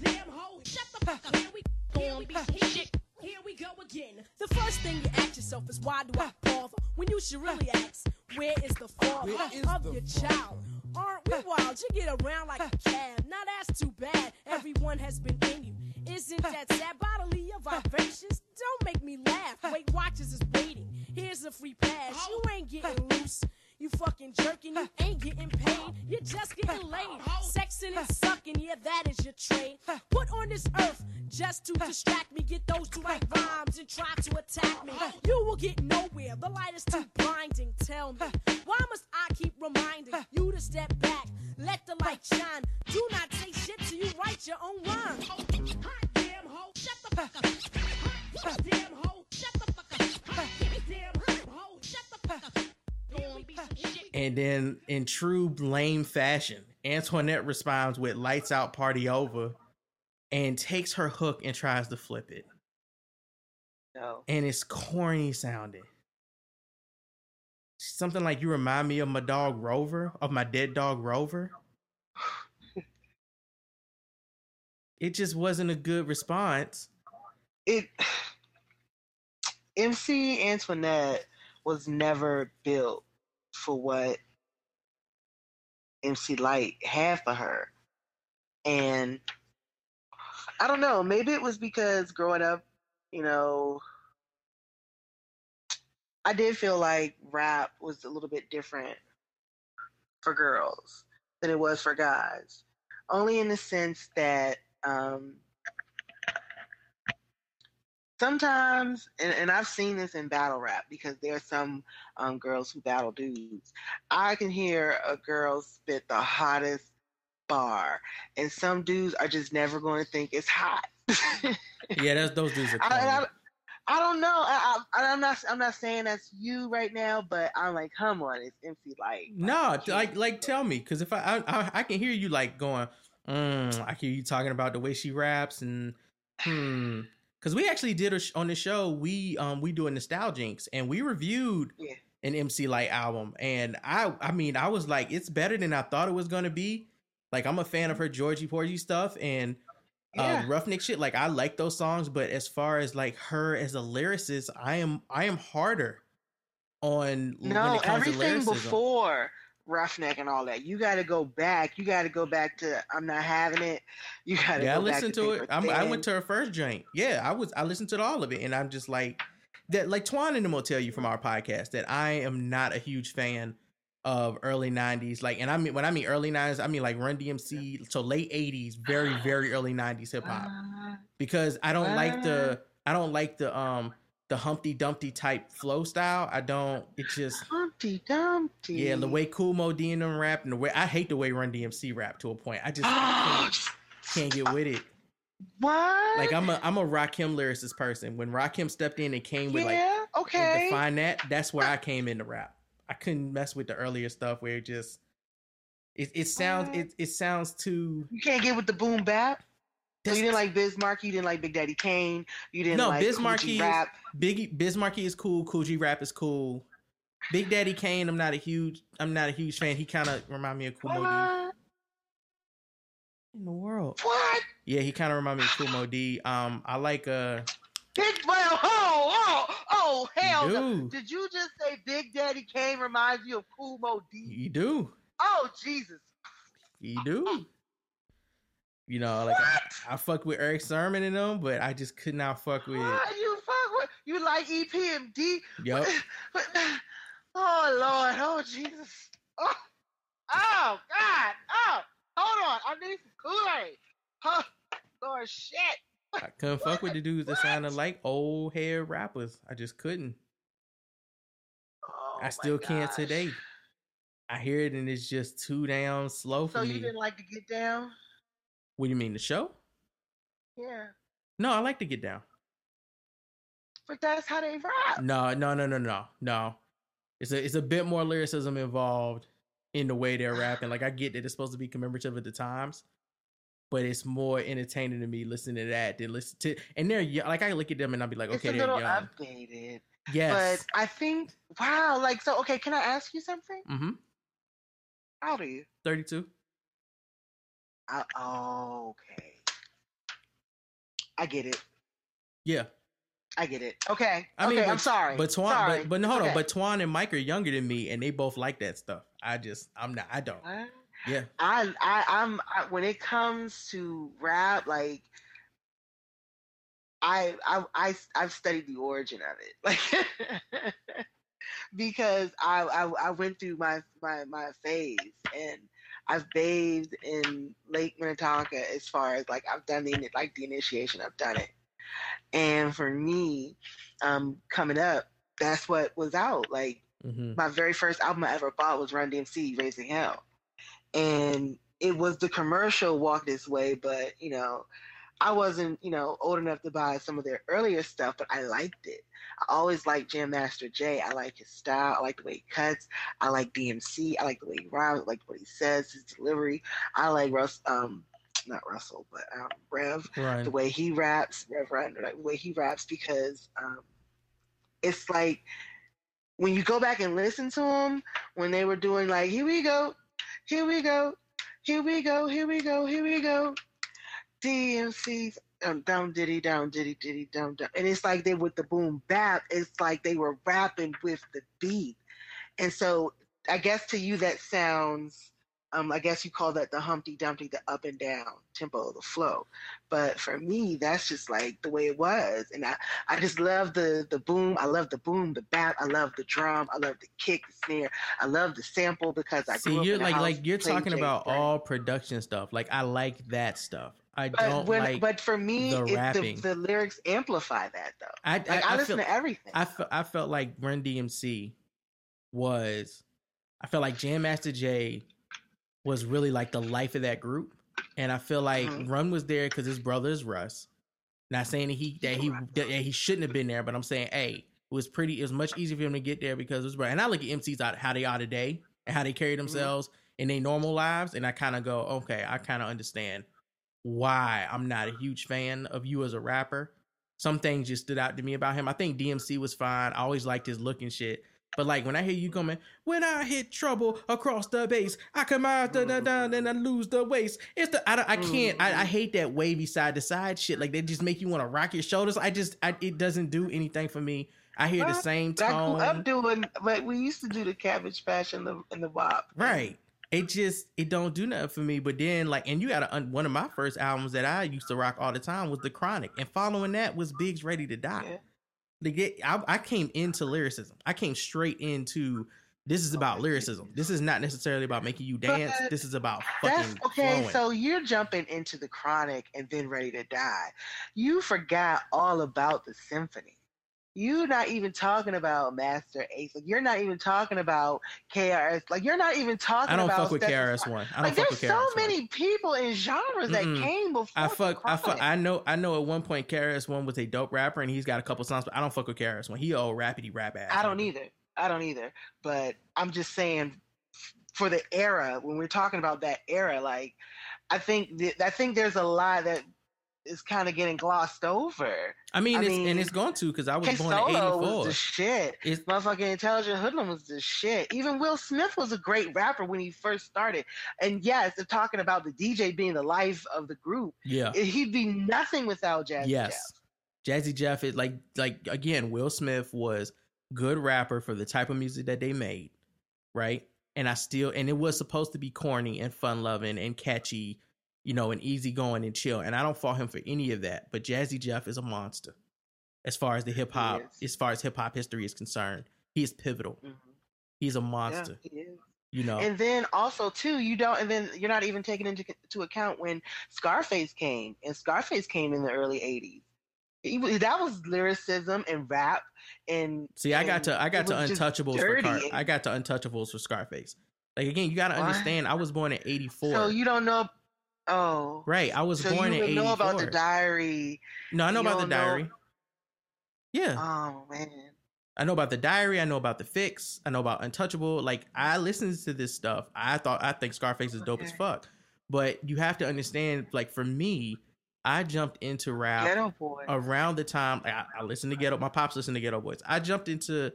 Speaker 6: Damn ho, shut the fuck up. Here we, here we, here, here we go again. The first thing you ask yourself is why do I bother? When you should really ask, where is the father of
Speaker 16: the
Speaker 6: your
Speaker 16: father?
Speaker 6: child? Aren't we wild? You get around like a cab. Now that's too bad. Everyone has been in you. Isn't that sad? Bodily your vibrations don't make me laugh. Weight Watchers is waiting. Here's a free pass. You ain't getting loose. You fucking jerking, you ain't getting paid. You're just getting laid. Sexing and sucking, yeah, that is your trade. Put on this earth just to distract me. Get those two right rhymes and try to attack me. You will get nowhere. The light is too blinding. Tell me, why must I keep reminding you to step back? Let the light shine. Do not say shit till you write your own rhyme. Hot damn ho, shut the fuck up. Hot damn ho, shut the
Speaker 1: And then, in true lame fashion, Antoinette responds with "Lights out, party over," and takes her hook and tries to flip it.
Speaker 9: No.
Speaker 1: And it's corny sounding. Something like you remind me of my dog Rover, of my dead dog Rover. It just wasn't a good response.
Speaker 9: It MC Antoinette was never built for what MC Lyte had for her. And I don't know, maybe it was because growing up, you know, I did feel like rap was a little bit different for girls than it was for guys. Only in the sense that um, sometimes, and, and I've seen this in battle rap because there are some um, girls who battle dudes. I can hear a girl spit the hottest bar, and some dudes are just never going to think it's hot.
Speaker 1: Yeah, that's those dudes are.
Speaker 9: I. I, I don't know. I, I'm not. I'm not saying that's you right now, but I'm like, come on, it's MC Lyte.
Speaker 1: No, like like tell me, because if I, I I I can hear you like going, mm, I hear you talking about the way she raps and hmm, because we actually did a sh- on the show we um we do a nostalgics and we reviewed
Speaker 9: Yeah.
Speaker 1: an MC Lyte album and I I mean I was like it's better than I thought it was gonna be. Like I'm a fan of her Georgie Porgy stuff and.
Speaker 9: Yeah.
Speaker 1: Uh, roughneck shit like i like those songs but as far as like her as a lyricist i am i am harder on
Speaker 9: No,
Speaker 1: it comes to
Speaker 9: everything before Ruffneck and all that. You got to go back. You got to go back to I'm not having it. You got to
Speaker 1: yeah, I
Speaker 9: go
Speaker 1: listened to,
Speaker 9: to,
Speaker 1: it. I'm, I went to her first joint. Yeah, I was. I listened to all of it, and I'm just like that. Like Twan and them will tell you from our podcast that I am not a huge fan of early '90s. Like, and I mean when I mean early '90s, I mean like Run DMC, so late '80s, very very early '90s hip hop. Uh-huh. Because I don't like the uh-huh. I don't like the um the Humpty Dumpty type flow style. I don't. It just uh-huh.
Speaker 9: Humpty Dumpty.
Speaker 1: yeah, the way Kool Moe Dee and them rap, and the way I hate the way Run DMC rap to a point. I just I can't, can't get with it.
Speaker 9: What?
Speaker 1: Like I'm a I'm a Rakim lyricist person. When Rakim stepped in and came with like
Speaker 9: Yeah,
Speaker 1: and
Speaker 9: okay.
Speaker 1: define that, that's where uh, I came in into rap. I couldn't mess with the earlier stuff where it just it, it sounds uh, it, it sounds too
Speaker 9: You can't get with the boom bap. So you didn't like Biz Markie. You didn't like Big Daddy Kane. You didn't
Speaker 1: no
Speaker 9: like
Speaker 1: Kool
Speaker 9: G Rap.
Speaker 1: Biggie Bismarcky is cool. Cool Kool G Rap is cool. Big Daddy Kane, I'm not a huge I'm not a huge fan. He kind of remind me of Kool Moe
Speaker 9: Dee.
Speaker 1: In the world.
Speaker 9: What?
Speaker 1: Yeah, he kind of remind me of Kool Moe Dee. Um, I like uh
Speaker 9: Big well, oh, oh, oh, hell no. Did you just say Big Daddy Kane reminds you of Kool Moe Dee?
Speaker 1: you do.
Speaker 9: Oh, Jesus.
Speaker 1: You do. You know, like I, I fuck with Erick Sermon and them, but I just could not fuck with.
Speaker 9: What? You fuck with, you like E EPMD?
Speaker 1: Yup.
Speaker 9: But, oh, Lord. Oh, Jesus. Oh, oh God. Oh, hold on. I need some Kool-Aid. Oh, Lord, shit.
Speaker 1: I couldn't fuck with the dudes that sounded like old hair rappers. I just couldn't.
Speaker 9: Oh,
Speaker 1: I still can't today. I hear it and it's just too damn slow for me.
Speaker 9: So you didn't like to get down?
Speaker 1: What do you mean the show?
Speaker 9: Yeah.
Speaker 1: No, I like to get down.
Speaker 9: But that's how they rap.
Speaker 1: No, no, no, no, no, no. It's a it's a bit more lyricism involved in the way they're rapping. Like I get that it's supposed to be commemorative of the times, but it's more entertaining to me listening to that than listen to. And they're young. like I look at them and I'll be like,
Speaker 9: It's
Speaker 1: okay,
Speaker 9: a
Speaker 1: they're
Speaker 9: little
Speaker 1: young.
Speaker 9: updated.
Speaker 1: Yes.
Speaker 9: But I think, wow, like, so, okay, can I ask you something?
Speaker 1: Mm-hmm.
Speaker 9: How old are you?
Speaker 1: Thirty-two.
Speaker 9: I, okay. I get it.
Speaker 1: Yeah.
Speaker 9: I get it. Okay.
Speaker 1: I mean,
Speaker 9: okay,
Speaker 1: but,
Speaker 9: I'm sorry.
Speaker 1: But Twan,
Speaker 9: sorry.
Speaker 1: but, but no, hold
Speaker 9: Okay.
Speaker 1: on. But Twan and Mike are younger than me, and they both like that stuff. I just, I'm not. I don't. Yeah.
Speaker 9: I, I, I'm I, when it comes to rap, like I, I, I, I've studied the origin of it, like because I, I, I went through my, my, my phase, and I've bathed in Lake Minnetonka as far as like I've done the like the initiation, I've done it, and for me, um, coming up, that's what was out. Like
Speaker 1: Mhm.
Speaker 9: my very first album I ever bought was Run DMC, Raising Hell. And it was the commercial walk this way but you know i wasn't you know old enough to buy some of their earlier stuff but i liked it. I always liked jam master jay. I like his style. I like the way he cuts. I like dmc i like the way he rhymes. I like what he says his delivery. I like russ um not russell but um rev
Speaker 1: Right.
Speaker 9: the way he raps rev like the way he raps because um it's like when you go back and listen to them when they were doing like here we go here we go, here we go, here we go, here we go. DMC's um, down diddy down diddy diddy down down, and it's like they with the boom bap. It's like they were rapping with the beat, and so I guess to you that sounds. Um, I guess you call that the Humpty Dumpty, the up and down tempo, the flow. But for me, that's just like the way it was, and I, I just love the the boom. I love the boom, the bap. I love the drum. I love the kick, the snare. I love the sample because I
Speaker 1: See, you're like like you're talking about all production stuff. Like I like that stuff. I
Speaker 9: But
Speaker 1: don't
Speaker 9: when,
Speaker 1: like.
Speaker 9: but for me,
Speaker 1: the
Speaker 9: it, the,
Speaker 1: rapping.
Speaker 9: the lyrics amplify that though.
Speaker 1: I,
Speaker 9: Like I, listen
Speaker 1: feel-
Speaker 9: to everything.
Speaker 1: I felt I felt like Run DMC was I felt like Jam Master Jay was really like the life of that group. And I feel like
Speaker 9: Mhm.
Speaker 1: Run was there because his brother is Russ. Not saying that he that he that he shouldn't have been there, but I'm saying, hey, it was pretty. It was much easier for him to get there because it was brother. And I look at MCs out how they are today and how they carry themselves in their normal lives, and I kind of go, okay, I kind of understand why I'm not a huge fan of you as a rapper. Some things just stood out to me about him. I think DMC was fine. I always liked his look and shit. But like when I hear you coming, when I hit trouble across the base, I come out da da da, then I lose the waist. It's the I, I can't. I, I mm-hmm. hate that wavy side to side shit. Like they just make you want to rock your shoulders. I just I, it doesn't do anything for me. I hear the
Speaker 9: same
Speaker 1: same
Speaker 9: I grew
Speaker 1: tone.
Speaker 9: up doing, but we used to do the cabbage patch and the and the bop.
Speaker 1: Right. It just it don't do nothing for me. But then like, and you got one of my first albums that I used to rock all the time was The Chronic, and following that was Big's Ready to Die. To get, I, I came into lyricism. I came straight into this is about lyricism. This is not necessarily about making you dance.
Speaker 9: But
Speaker 1: This is about
Speaker 9: That's
Speaker 1: fucking
Speaker 9: okay.
Speaker 1: flowing.
Speaker 9: So you're jumping into the chronic and then ready to die. You forgot all about the symphony. You're not even talking about Masta Ace. Like you're not even talking about KRS. Like you're not even talking
Speaker 1: I don't
Speaker 9: about
Speaker 1: fuck with KRS One. I don't
Speaker 9: Like
Speaker 1: fuck
Speaker 9: there's
Speaker 1: with
Speaker 9: so
Speaker 1: KRS One.
Speaker 9: many people in genres that
Speaker 1: Mm-mm.
Speaker 9: came before.
Speaker 1: I fuck, I fuck, I know, I know. At one point, KRS One was a dope rapper, and he's got a couple songs, but I don't fuck with KRS One. He old rapidy rap ass.
Speaker 9: I don't either. I don't either. But I'm just saying, for the era when we're talking about that era, like I think th- I think there's a lot that is kind of getting glossed over.
Speaker 1: I mean,
Speaker 9: I
Speaker 1: it's,
Speaker 9: mean,
Speaker 1: and it's going to because I was
Speaker 9: K
Speaker 1: born in
Speaker 9: Solo was the shit.
Speaker 1: It's-
Speaker 9: Motherfucking Intelligent Hoodlum was the shit. Even Will Smith was a great rapper when he first started. And yes, they're talking about the DJ being the life of the group.
Speaker 1: Yeah.
Speaker 9: It- he'd be nothing without Jazzy
Speaker 1: yes, Jazzy Jeff is like like again. Will Smith was good rapper for the type of music that they made, right? And I still and it was supposed to be corny and fun loving and catchy, you know, and easy going and chill. And I don't fault him for any of that. But Jazzy Jeff is a monster as far as the hip hop, as far as hip hop history is concerned. He is pivotal. Mm-hmm. He's a monster.
Speaker 9: Yeah, he.
Speaker 1: You know,
Speaker 9: And then also too, you don't, and then you're not even taking into to account when Scarface came, and Scarface came in the early '80s. He that was lyricism and rap, and
Speaker 1: See, I got to I got to Untouchables for Car- I got to Untouchables for Scarface. Like again, you got to understand. I was born in '84.
Speaker 9: So you don't know? Oh,
Speaker 1: right. I was
Speaker 9: so
Speaker 1: born
Speaker 9: you
Speaker 1: in
Speaker 9: know about the diary.
Speaker 1: No, I know
Speaker 9: You
Speaker 1: about the
Speaker 9: don't know-
Speaker 1: diary. Yeah.
Speaker 9: Oh man.
Speaker 1: I know about the diary. I know about the fix. I know about Untouchable. Like I listened to this stuff. I thought I think Scarface is dope as fuck. But you have to understand, like for me, I jumped into rap around the time like, I, I listened to Ghetto. My pops listened to Geto Boys. I jumped into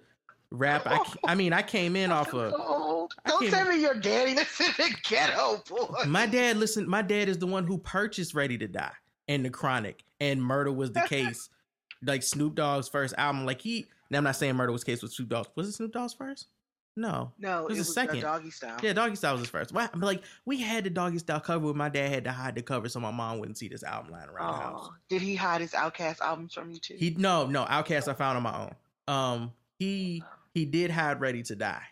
Speaker 1: rap. I, I mean, I came in off of.
Speaker 9: Don't tell me your daddy listened to Geto Boy.
Speaker 1: My dad listened. My dad is the one who purchased Ready to Die and The Chronic and Murder was the case. like Snoop Dogg's first album. Like he. Now I'm not saying Murder was the case with Snoop Dogg. Was it Snoop Dogg's first? No.
Speaker 9: No,
Speaker 1: it was
Speaker 9: it
Speaker 1: the
Speaker 9: was, uh,
Speaker 1: second.
Speaker 9: Doggy Style.
Speaker 1: Yeah, Doggy Style was his first. Why? I'm like, we had the Doggy Style cover, but my dad had to hide the cover so my mom wouldn't see this album lying around the house.
Speaker 9: Did he hide his OutKast albums from you too?
Speaker 1: He no no OutKast I found on my own. Um, he he did hide Ready to Die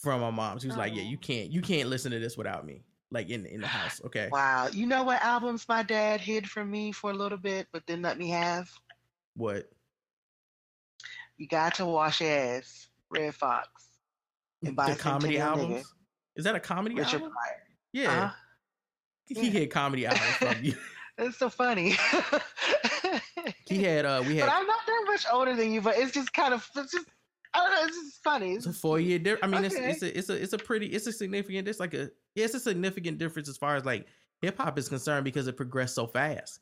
Speaker 1: from my mom. She was like, yeah, you can't you can't listen to this without me, like in in the house. Okay.
Speaker 9: Wow. You know what albums my dad hid from me for a little bit, but then let me have?
Speaker 1: What?
Speaker 9: You got to wash ass, Redd Foxx. And
Speaker 1: The
Speaker 9: Bicentennial
Speaker 1: comedy
Speaker 9: Nigga,
Speaker 1: albums? Is that a comedy
Speaker 9: Richard
Speaker 1: album?
Speaker 9: Pryor.
Speaker 1: Yeah.
Speaker 9: Uh-huh.
Speaker 1: He hid comedy albums from you.
Speaker 9: It's so funny.
Speaker 1: He had uh we had but
Speaker 9: I'm not that much older than you, but it's just kind of it's just Oh, I don't know, it's just funny.
Speaker 1: It's a four year difference. I mean,
Speaker 9: Okay.
Speaker 1: it's, it's a it's a it's a pretty it's a significant. It's like a yeah, it's a significant difference as far as like hip hop is concerned because it progressed so fast.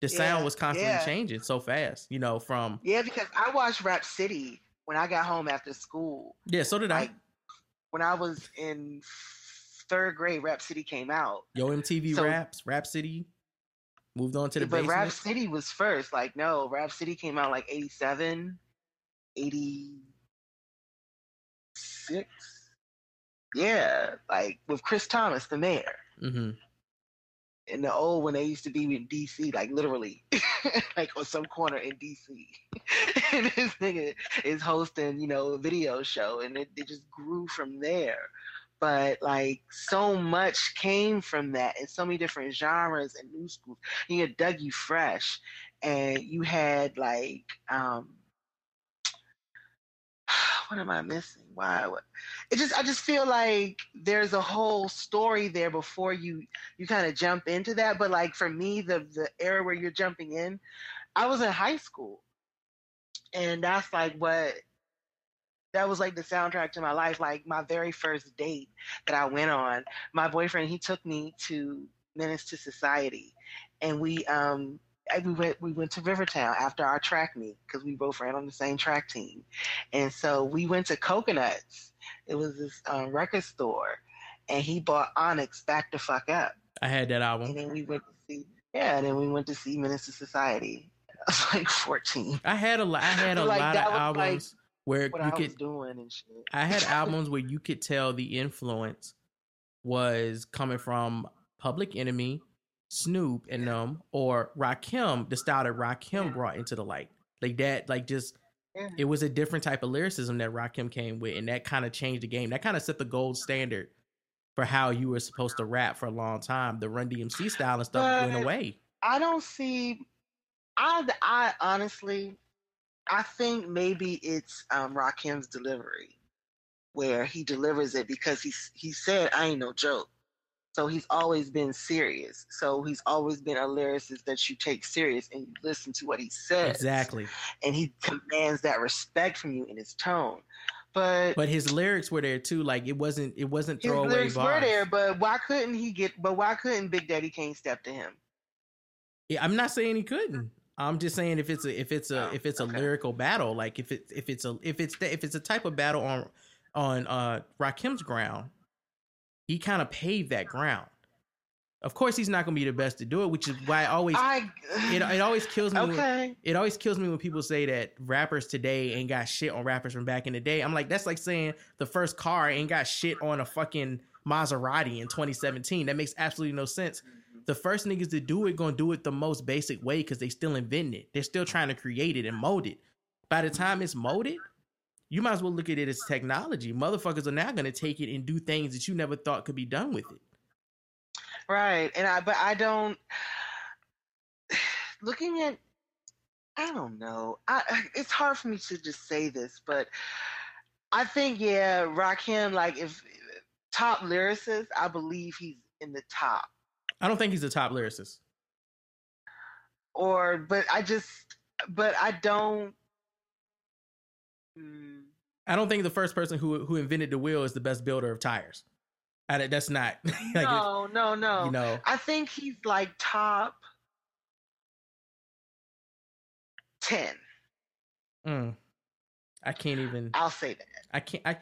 Speaker 1: The sound was constantly
Speaker 9: yeah.
Speaker 1: changing so fast. You know, from
Speaker 9: Yeah, because I watched Rap City when I got home after school.
Speaker 1: yeah. So did I.
Speaker 9: When I was in third grade, Rap City came out.
Speaker 1: Yo, MTV
Speaker 9: So-
Speaker 1: Raps, Rap City, moved on to the
Speaker 9: but
Speaker 1: basement.
Speaker 9: Rap City was first. Like, no, Rap City came out like 87, 86. Yeah, like with Chris Thomas, the mayor.
Speaker 1: mm-hmm.
Speaker 9: In the old when they used to be in DC, like literally, like on some corner in DC. and this nigga is hosting, you know, a video show, and it, it just grew from there. but like so much came from that and so many different genres and new schools. You had Dougie Fresh and you had like um what am I missing? Why it just I just feel like there's a whole story there before you you kind of jump into that. But like for me, the the era where you're jumping in, I was in high school. And that's like what that was like the soundtrack to my life. Like my very first date that I went on, my boyfriend he took me to Menace to Society, and we um we went we went to Rivertown after our track meet because we both ran on the same track team, and so we went to Coconuts. It was this um, record store, and he bought Onyx Bacdafucup.
Speaker 1: I had that album.
Speaker 9: And then we went to see yeah, and then we went to see to Society. I was like fourteen.
Speaker 1: I had a lot. I had a
Speaker 9: Like,
Speaker 1: lot of
Speaker 9: was, like,
Speaker 1: albums where
Speaker 9: what
Speaker 1: you
Speaker 9: I
Speaker 1: could
Speaker 9: was doing and shit.
Speaker 1: I had albums where you could tell the influence was coming from Public Enemy, Snoop, and them, or Rakim, the style that Rakim brought into the light. Like that, like just
Speaker 9: Yeah.
Speaker 1: it was a different type of lyricism that Rakim came with, and that kind of changed the game. That kind of set the gold standard for how you were supposed to rap for a long time. The Run DMC style and stuff went away.
Speaker 9: I don't see. I I honestly, I think maybe it's um, Rakim's delivery, where he delivers it because he he said I ain't no joke, so he's always been serious. So he's always been a lyricist that you take serious and you listen to what he says,
Speaker 1: Exactly.
Speaker 9: and he commands that respect from you in his tone. But
Speaker 1: But his lyrics were there too. Like it wasn't it wasn't
Speaker 9: his
Speaker 1: throwaway
Speaker 9: lyrics were there. But why couldn't he get? But why couldn't Big Daddy Kane step to him?
Speaker 1: Yeah, I'm not saying he couldn't. I'm just saying if it's a if it's
Speaker 9: Oh,
Speaker 1: a if it's a lyrical battle, like if it if it's a if it's the, if it's a type of battle on on uh Rakim's ground, he kind of paved that ground. Of course, he's not gonna be the best to do it, which is why I always
Speaker 9: I
Speaker 1: it, it always kills me.
Speaker 9: Okay.
Speaker 1: When, it always kills me when people say that rappers today ain't got shit on rappers from back in the day. I'm like, that's like saying the first car ain't got shit on a fucking Maserati in 2017. That makes absolutely no sense. The first niggas to do it gonna do it the most basic way because they still inventing it. They're still trying to create it and mold it. By the time it's molded, you might as well look at it as technology. Motherfuckers are now gonna take it and do things that you never thought could be done with it.
Speaker 9: Right. And I but I don't looking at I don't know. I it's hard for me to just say this, but I think yeah, Rakim like if top lyricist, I believe he's in the top.
Speaker 1: I don't think he's a top lyricist.
Speaker 9: Or but I just but I don't mm,
Speaker 1: I don't think the first person who who invented the wheel is the best builder of tires. I, that's not like
Speaker 9: no, no, no.
Speaker 1: you know.
Speaker 9: I think he's like top ten.
Speaker 1: mm, I can't even.
Speaker 9: I'll say that.
Speaker 1: I can't. I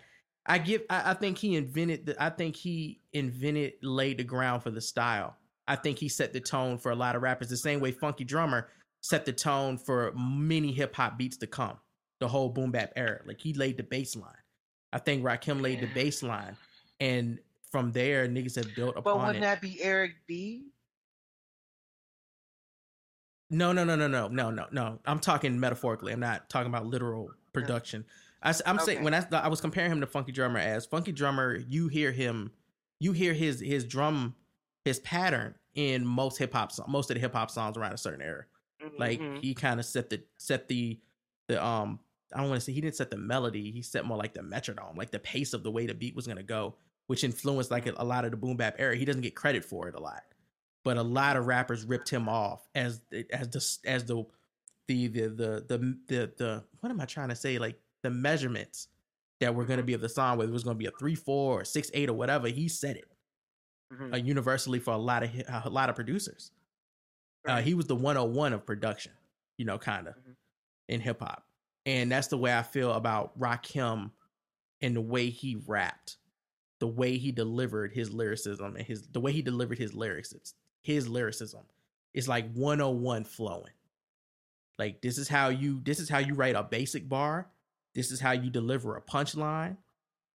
Speaker 1: I give. I, I think he invented. The, I think he invented, laid the ground for the style. I think he set the tone for a lot of rappers. The same way Funky Drummer set the tone for many hip hop beats to come. The whole boom bap era. Like he laid the baseline. I think Rakim laid the baseline, and from there, niggas have built
Speaker 9: But
Speaker 1: upon
Speaker 9: wouldn't
Speaker 1: it.
Speaker 9: that be Eric B?
Speaker 1: No, no, no, no, no, no, no, no. I'm talking metaphorically. I'm not talking about literal production. I, am saying when I, I was comparing him to Funky Drummer as Funky Drummer, you hear him, you hear his his drum, his pattern in most hip hop, songs, most of the hip hop songs around a certain era. Like
Speaker 9: Mhm.
Speaker 1: he kind of set the set the the um. I don't want to say he didn't set the melody. He set more like the metronome, like the pace of the way the beat was gonna go, which influenced like a, a lot of the boom bap era. He doesn't get credit for it a lot but a lot of rappers ripped him off as as the as the the the the the the, the what am I trying to say? Like the measurements that were going to be of the song, whether it was going to be a three four or six eight or whatever, he said it
Speaker 9: Mhm.
Speaker 1: uh, universally for a lot of a lot of producers. Uh, he was the 101 of production, you know, kind of in hip hop, and that's the way I feel about Rakim and the way he rapped, the way he delivered his lyricism and his the way he delivered his lyrics. His lyricism is like 101 flowing. Like this is how you this is how you write a basic bar. This is how you deliver a punchline.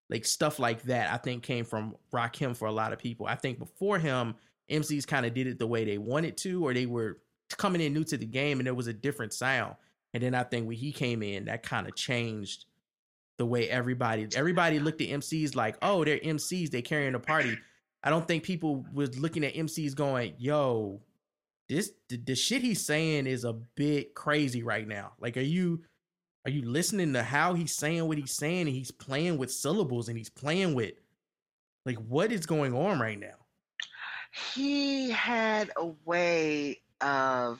Speaker 1: Like stuff like that, I think came from Rakim for a lot of people. I think before him, MCs kind of did it the way they wanted to, or they were coming in new to the game and there was a different sound. And then I think when he came in, that kind of changed the way everybody everybody looked at MCs like, oh, they're MCs, they carrying a party. I don't think people was looking at MCs going, yo, this the, the shit he's saying is a bit crazy right now. Like, are you are you listening to how he's saying what he's saying and he's playing with syllables and he's playing with like what is going on right now?
Speaker 9: he had a way of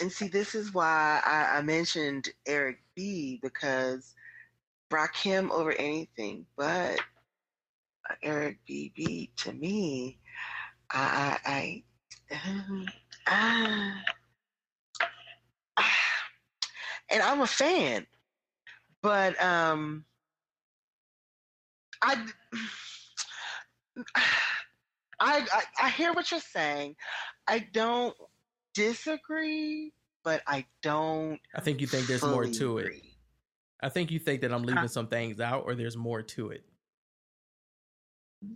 Speaker 9: and see this is why I, I mentioned Eric B because Rakim over anything but Eric B beat to me I I, I ah, and I'm a fan but um I I, I I hear what you're saying. I don't disagree, but I don't.
Speaker 1: I think you think there's more to it. I think you think that I'm leaving uh-huh. some things out or there's more to it.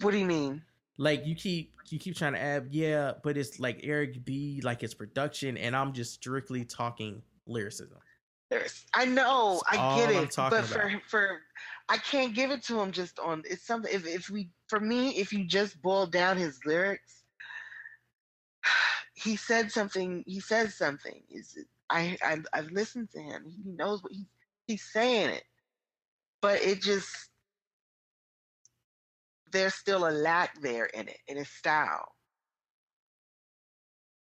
Speaker 9: What do you mean?
Speaker 1: Like you keep you keep trying to add, yeah, but it's like Eric B, like it's production, and I'm just strictly talking lyricism.
Speaker 9: There's, I know,
Speaker 1: That's
Speaker 9: I get it, but for for I can't give it to him just on. It's something. If if we for me, if you just boil down his lyrics, he said something. He says something. Is I I I've listened to him. He knows what he he's saying it, but it just there's still a lack there in it in his style.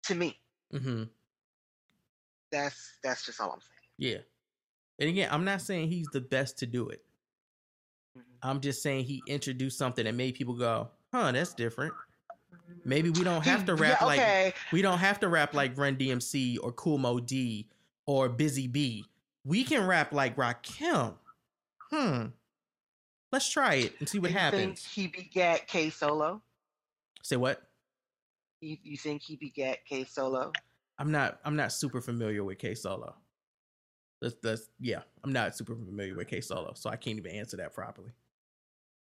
Speaker 9: To me,
Speaker 1: Mm-hmm.
Speaker 9: that's that's just all I'm saying.
Speaker 1: Yeah. And again, I'm not saying he's the best to do it.
Speaker 9: Mm-hmm.
Speaker 1: I'm just saying he introduced something that made people go, huh, that's different. Maybe we don't have to rap
Speaker 9: yeah,
Speaker 1: like we don't have to rap like Run DMC or Kool Moe Dee or Busy Bee. We can rap like Rakim. Hmm. Let's try it and see what
Speaker 9: you
Speaker 1: happens.
Speaker 9: Think he begat K Solo.
Speaker 1: Say what?
Speaker 9: You, you think he begat K Solo?
Speaker 1: I'm not I'm not super familiar with K Solo. That's that's yeah, I'm not super familiar with K Solo, so I can't even answer that properly.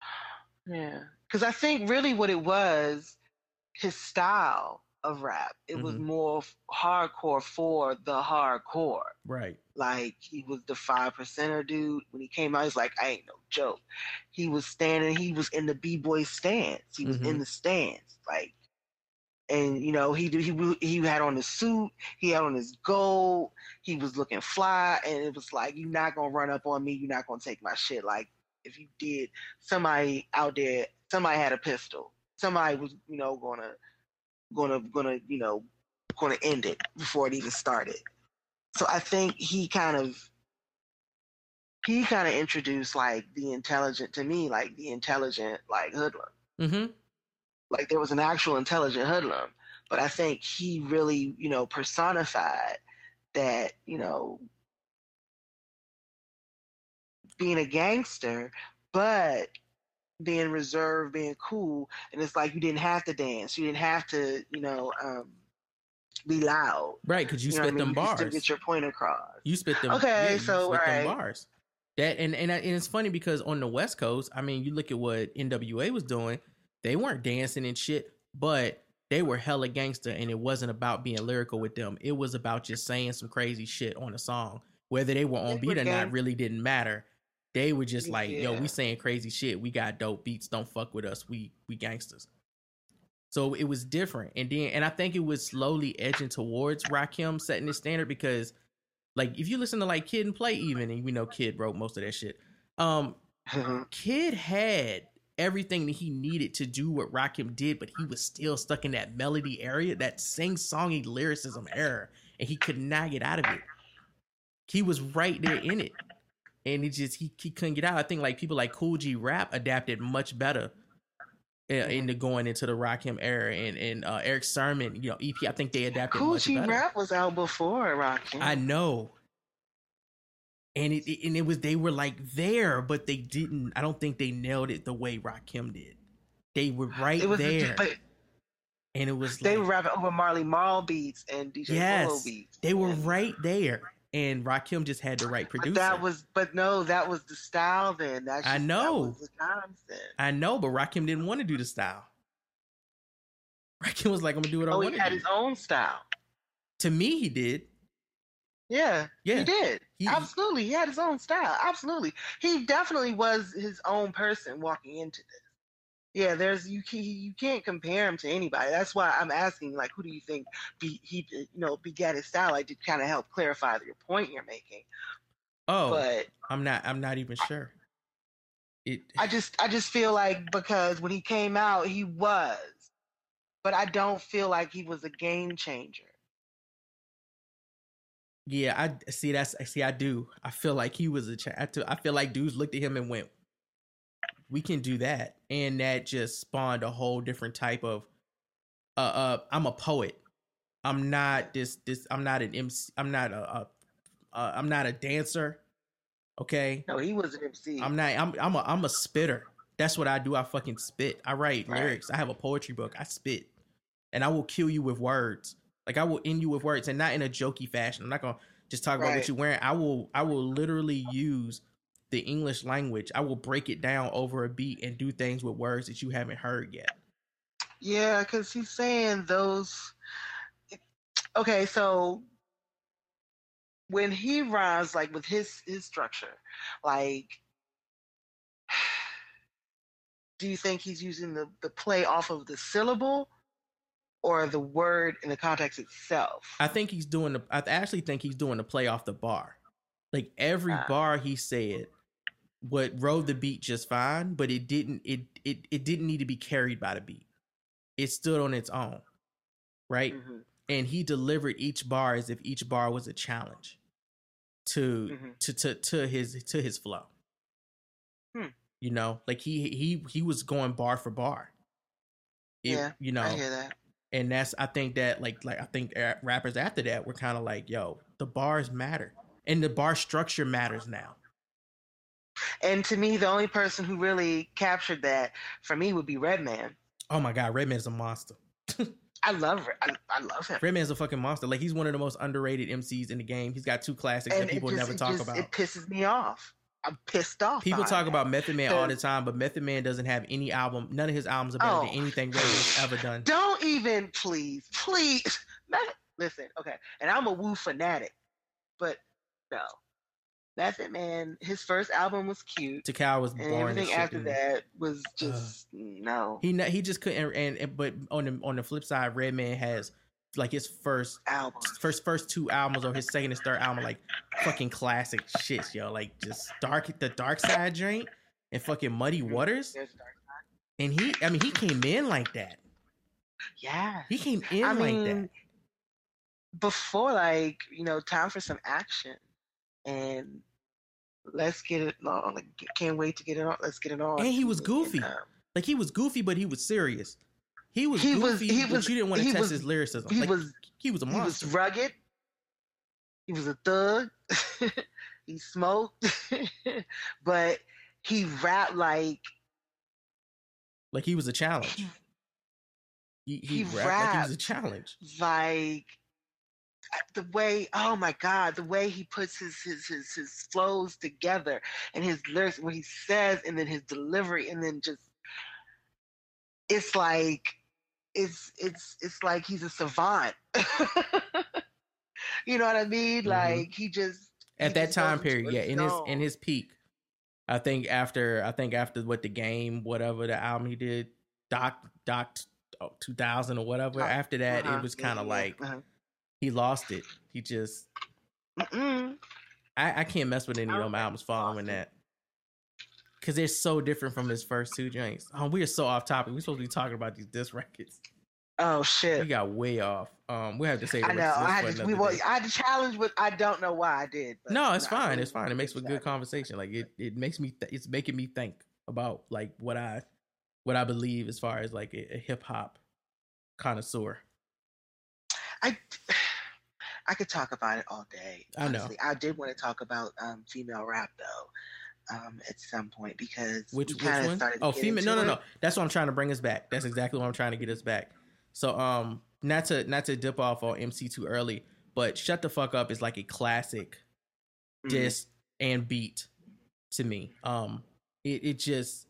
Speaker 9: Yeah, because I think really what it was, his style of rap, it was
Speaker 1: Mhm.
Speaker 9: more f- hardcore for the hardcore.
Speaker 1: Right.
Speaker 9: Like he was the five percenter dude. When he came out, he's like, I ain't no joke. He was standing, he was in the b boy stance. He was in
Speaker 1: Mhm.
Speaker 9: the stance, like, and you know he he he had on his suit, he had on his gold, he was looking fly, and it was like, you're not gonna run up on me, you're not gonna take my shit. Like if you did, somebody out there, somebody had a pistol, somebody was you know gonna gonna gonna you know gonna end it before it even started. So I think he kind of he kind of introduced like the intelligent to me, like the intelligent like hoodlum.
Speaker 1: Mm-hmm.
Speaker 9: Like there was an actual intelligent hoodlum, but I think he really you know personified that you know being a gangster, but being reserved, being cool, and it's like you didn't have to dance, you didn't have to you know um, be loud.
Speaker 1: Right, because you,
Speaker 9: what
Speaker 1: spit
Speaker 9: I mean?
Speaker 1: them
Speaker 9: You
Speaker 1: bars.
Speaker 9: get your point across.
Speaker 1: You spit them.
Speaker 9: Okay,
Speaker 1: yeah,
Speaker 9: so,
Speaker 1: spit them bars. That and, and and it's funny because on the West Coast, I mean, you look at what NWA was doing. They weren't dancing and shit, but they were hella gangster, and it wasn't about being lyrical with them. It was about just saying some crazy shit on a song. Whether they were on beat or not really didn't matter. They were just like, yo, we saying crazy shit. We got dope beats. Don't fuck with us. We we gangsters. So it was different. And then and I think it was slowly edging towards Rakim setting the standard because like if you listen to like Kid and Play even, and we know Kid wrote most of that shit. Um Kid had everything that he needed to do what Rakim did, but he was still stuck in that melody area, that sing songy lyricism era, and he could not get out of it. He was right there in it. And he just he, he couldn't get out. I think like people like Kool G Rap adapted much better uh, into going into the Rakim era, and and uh, Erick Sermon, you know, EP. I think they adapted
Speaker 9: Cool G
Speaker 1: better.
Speaker 9: Rap was out before Rakim.
Speaker 1: I know. And it, it- and it was they were like there, but they didn't. I don't think they nailed it the way Rakim did. They were right
Speaker 9: It was a-
Speaker 1: there,
Speaker 9: but
Speaker 1: and it was
Speaker 9: they
Speaker 1: like
Speaker 9: were rapping over Marley Marl beats and DJ Polo beats.
Speaker 1: they were right there, and Rakim just had the right
Speaker 9: But
Speaker 1: producer.
Speaker 9: that was, but no, that was the style then. That's
Speaker 1: I know.
Speaker 9: That was the times.
Speaker 1: I know, but Rakim didn't want to do the style. Rakim was like, "I'm gonna do what I
Speaker 9: Oh,
Speaker 1: want
Speaker 9: he had
Speaker 1: do."
Speaker 9: his own style.
Speaker 1: To me, he did.
Speaker 9: Yeah,
Speaker 1: Yeah.
Speaker 9: he did.
Speaker 1: He-
Speaker 9: Absolutely, he had his own style. Absolutely, he definitely was his own person walking into this. Yeah, there's you. ca- You can't compare him to anybody. That's why I'm asking, like, who do you think be, he, you know, begat his style? Like to kind of help clarify your point you're making.
Speaker 1: Oh,
Speaker 9: But
Speaker 1: I'm not. I'm not even sure. It.
Speaker 9: I just, I just feel like because when he came out, he was, but I don't feel like he was a game changer.
Speaker 1: Yeah, I see. That's see. I do. I feel like he was a. Cha- I, I feel like dudes looked at him and went, "We can do that," and that just spawned a whole different type of. Uh, uh, I'm a poet. I'm not this. This. I'm not an MC. I'm not a. a uh, I'm not a dancer. Okay.
Speaker 9: No, he was an MC.
Speaker 1: I'm not. I'm. I'm a. I'm a spitter. That's what I do. I fucking spit. I write
Speaker 9: Right.
Speaker 1: lyrics. I have a poetry book. I spit, and I will kill you with words. Like I will end you with words, and not in a jokey fashion. I'm not gonna just talk about what you're wearing. I will. I will literally use the English language. I will break it down over a beat and do things with words that you haven't heard yet.
Speaker 9: Yeah, because he's saying those. Okay, so when he rhymes, like with his his structure, like, do you think he's using the the play off of the syllable, or the word in the context itself?
Speaker 1: I think he's doing the. I actually think he's doing the play off the bar. Like every bar he said, what rode the beat just fine, but it didn't. It it it didn't need to be carried by the beat. It stood on its own, right?
Speaker 9: Mm-hmm.
Speaker 1: And he delivered each bar as if each bar was a challenge to
Speaker 9: Mhm.
Speaker 1: to to to his to his flow.
Speaker 9: Hmm.
Speaker 1: You know, like he he he was going bar for bar. It-
Speaker 9: Yeah,
Speaker 1: you know,
Speaker 9: I hear that.
Speaker 1: and that's I think that like like I think uh, rappers after that were kind of like, yo, the bars matter, and the bar structure matters now.
Speaker 9: And to me, the only person who really captured that for me would be Redman.
Speaker 1: Oh my god, Redman's a monster.
Speaker 9: I love I, I love him.
Speaker 1: Redman's a fucking monster. Like he's one of the most underrated MCs in the game. He's got two classics
Speaker 9: and
Speaker 1: that people
Speaker 9: just,
Speaker 1: never talk
Speaker 9: just-
Speaker 1: about.
Speaker 9: It pisses me off. I'm pissed off.
Speaker 1: People talk
Speaker 9: that.
Speaker 1: about Method Man all the time, but Method Man doesn't have any album. None of his albums are better than
Speaker 9: Oh.
Speaker 1: anything Redman's ever done.
Speaker 9: Don't even, please, please. Listen, okay, and I'm a Wu fanatic, but no, Method Man. His first album was cute,
Speaker 1: Tical was
Speaker 9: and
Speaker 1: boring. as
Speaker 9: everything
Speaker 1: shit
Speaker 9: after
Speaker 1: to
Speaker 9: that was just no.
Speaker 1: He he just couldn't. And, and but on the on the flip side, Redman has like his first
Speaker 9: album,
Speaker 1: first first two albums, or his second and third album, like fucking classic shits, yo. Like just dark the Dark Side drink and fucking Muddy mm-hmm. Waters.
Speaker 9: There's a dark side.
Speaker 1: And he, I mean, he came in like that.
Speaker 9: Yeah,
Speaker 1: He came in
Speaker 9: I
Speaker 1: like
Speaker 9: mean,
Speaker 1: that.
Speaker 9: before like you know, time for some action, and let's get it on. Like, can't wait to get it on. Let's get it on.
Speaker 1: And he was
Speaker 9: And,
Speaker 1: goofy.
Speaker 9: um,
Speaker 1: Like he was goofy, but he was serious. He was
Speaker 9: He
Speaker 1: goofy,
Speaker 9: was- he
Speaker 1: but
Speaker 9: was-
Speaker 1: you didn't want to test
Speaker 9: was-
Speaker 1: his lyricism.
Speaker 9: he
Speaker 1: Like,
Speaker 9: was
Speaker 1: he was a monster.
Speaker 9: he was rugged. He was a thug. he smoked, but he rapped like
Speaker 1: like he was a challenge. He, he,
Speaker 9: he
Speaker 1: rapped like he was a challenge.
Speaker 9: like the way oh my god the way he puts his his his, his flows together and his lyrics what he says and then his delivery and then just it's like it's it's it's like he's a savant you know what i mean
Speaker 1: Mhm.
Speaker 9: like he just he
Speaker 1: At that
Speaker 9: just
Speaker 1: time period, yeah, in his in his peak. I think after I think after what the game, whatever the album he did, Doc Doc oh, 2000 or whatever.
Speaker 9: Uh,
Speaker 1: after that,
Speaker 9: uh-huh,
Speaker 1: it was kind of
Speaker 9: yeah,
Speaker 1: like
Speaker 9: uh-huh.
Speaker 1: He lost it. He just
Speaker 9: Mm-mm.
Speaker 1: I, I can't mess with any of them albums following that. Cause they're so different from his first two joints. Oh, we are so off topic. We're supposed to be talking about these disc records.
Speaker 9: oh shit
Speaker 1: We got way off. Um, we have to say
Speaker 9: I know. I had to, we were. I had to challenge, but I don't know why I did. But
Speaker 1: No, it's
Speaker 9: no,
Speaker 1: fine. It's fine. It makes for good conversation. Like it, it makes me. Th- it's making me think about like what I, what I believe as far as like a, a hip hop connoisseur.
Speaker 9: I I could talk about it all day.
Speaker 1: I know.
Speaker 9: I did want to talk about um, female rap though, um, at some point because
Speaker 1: Which
Speaker 9: we
Speaker 1: which one?
Speaker 9: started
Speaker 1: Oh, female. No, no,
Speaker 9: it.
Speaker 1: no. That's what I'm trying to bring us back. That's exactly what I'm trying to get us back. So, um, not to not to dip off on MC too early, but "Shut the Fuck Up" is like a classic
Speaker 9: Mhm.
Speaker 1: disc and beat to me. Um, it it just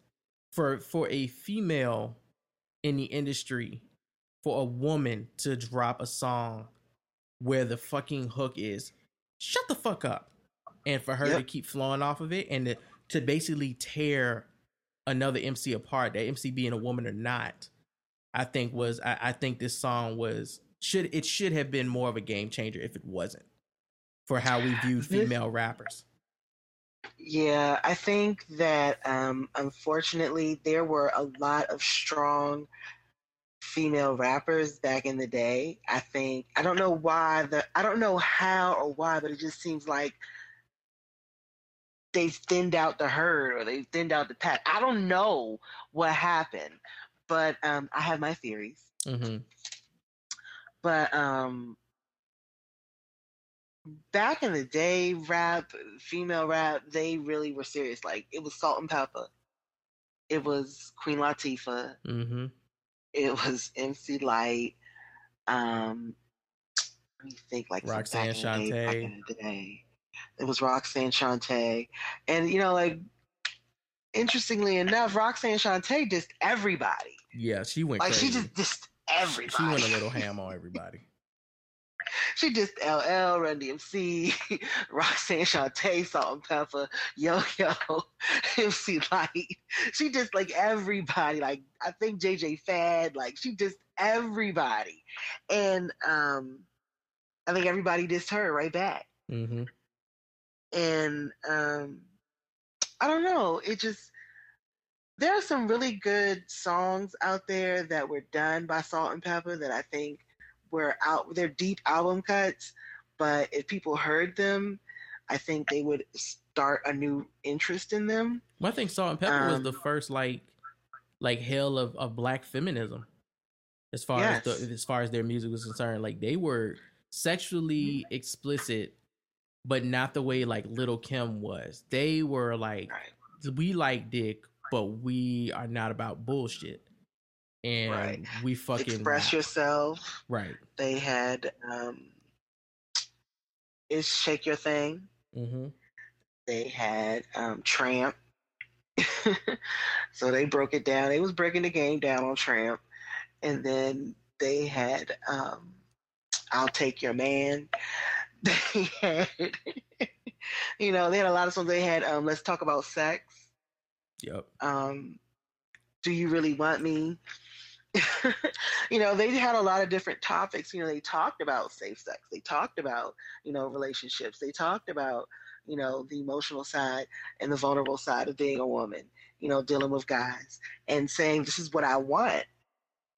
Speaker 1: for for a female in the industry, for a woman to drop a song where the fucking hook is shut the fuck up. And for her to keep flowing off of it and to, to basically tear another MC apart, that MC being a woman or not, I think was I, I think this song was should it should have been more of a game changer if it wasn't for how we viewed female rappers.
Speaker 9: Yeah, I think that um, unfortunately there were a lot of strong female rappers back in the day. I think I don't know why the I don't know how or why, but it just seems like they thinned out the herd or they thinned out the pack. I don't know what happened, but um, I have my theories.
Speaker 1: Mm-hmm.
Speaker 9: But um, back in the day, rap, female rap, they really were serious. Like it was Salt-N-Pepa, it was Queen Latifah,
Speaker 1: Mm-hmm.
Speaker 9: It was MC Lyte. Um, let me think, like
Speaker 1: Roxanne
Speaker 9: back in the day, back
Speaker 1: Shante.
Speaker 9: in the day. It was Roxanne Shante, and you know, like interestingly enough, Roxanne Shante dissed everybody.
Speaker 1: Yeah, she went
Speaker 9: Like
Speaker 1: crazy.
Speaker 9: she just dissed everybody.
Speaker 1: she went a little ham on everybody.
Speaker 9: She just LL, Run DMC, Roxanne Shante, Salt-N-Pepa, Yo Yo, MC Lyte. She just like everybody. Like I think JJ Fad. Like she just everybody, and um, I think everybody dissed her right back.
Speaker 1: Mm-hmm.
Speaker 9: And um, I don't know. It just there are some really good songs out there that were done by Salt-N-Pepa that I think were out. They're deep album cuts, but if people heard them, I think they would start a new interest in them.
Speaker 1: Well, I think Salt-N-Pepa was
Speaker 9: Um,
Speaker 1: the first like like hell of, of black feminism. As far as the, as far as their music was concerned, like they were sexually explicit, but not the way like Little Kim was. They were like, we like dick, but we are not about bullshit, and
Speaker 9: Right.
Speaker 1: we fucking
Speaker 9: Express yourself.
Speaker 1: right.
Speaker 9: They had um, is Shake Your Thing.
Speaker 1: Mm-hmm.
Speaker 9: They had um, Tramp. so they broke it down. They was breaking the game down on Tramp. And then they had um, I'll Take Your Man. They had, you know, they had a lot of songs. They had um, Let's Talk About Sex.
Speaker 1: Yep.
Speaker 9: Um, Do You Really Want Me? you know, they had a lot of different topics. You know, they talked about safe sex. They talked about, you know, relationships. They talked about, you know, the emotional side and the vulnerable side of being a woman, you know, dealing with guys and saying, this is what I want.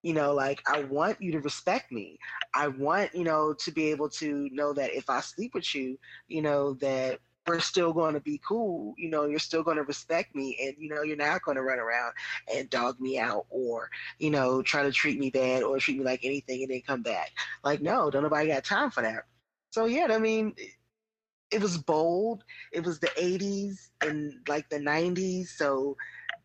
Speaker 9: You know, like, I want you to respect me. I want, you know, to be able to know that if I sleep with you, you know, that we're still going to be cool. You know, you're still going to respect me and, you know, you're not going to run around and dog me out or, you know, try to treat me bad or treat me like anything and then come back. Like, no, don't nobody got time for that. So, yeah, I mean, it, was bold. It was the 80s and like the 90s. So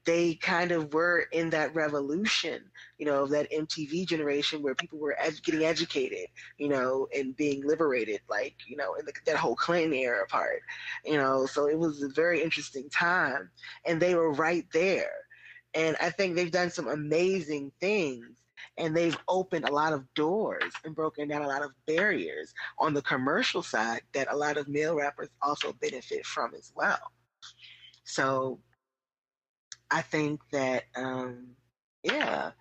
Speaker 9: they kind of were in that revolution, you know, of that MTV generation where people were ed- getting educated, you know, and being liberated, like, you know, in the, that whole Clinton era part, you know. So it was a very interesting time. And they were right there. And I think they've done some amazing things and they've opened a lot of doors and broken down a lot of barriers on the commercial side that a lot of male rappers also benefit from as well. So I think that, um, yeah,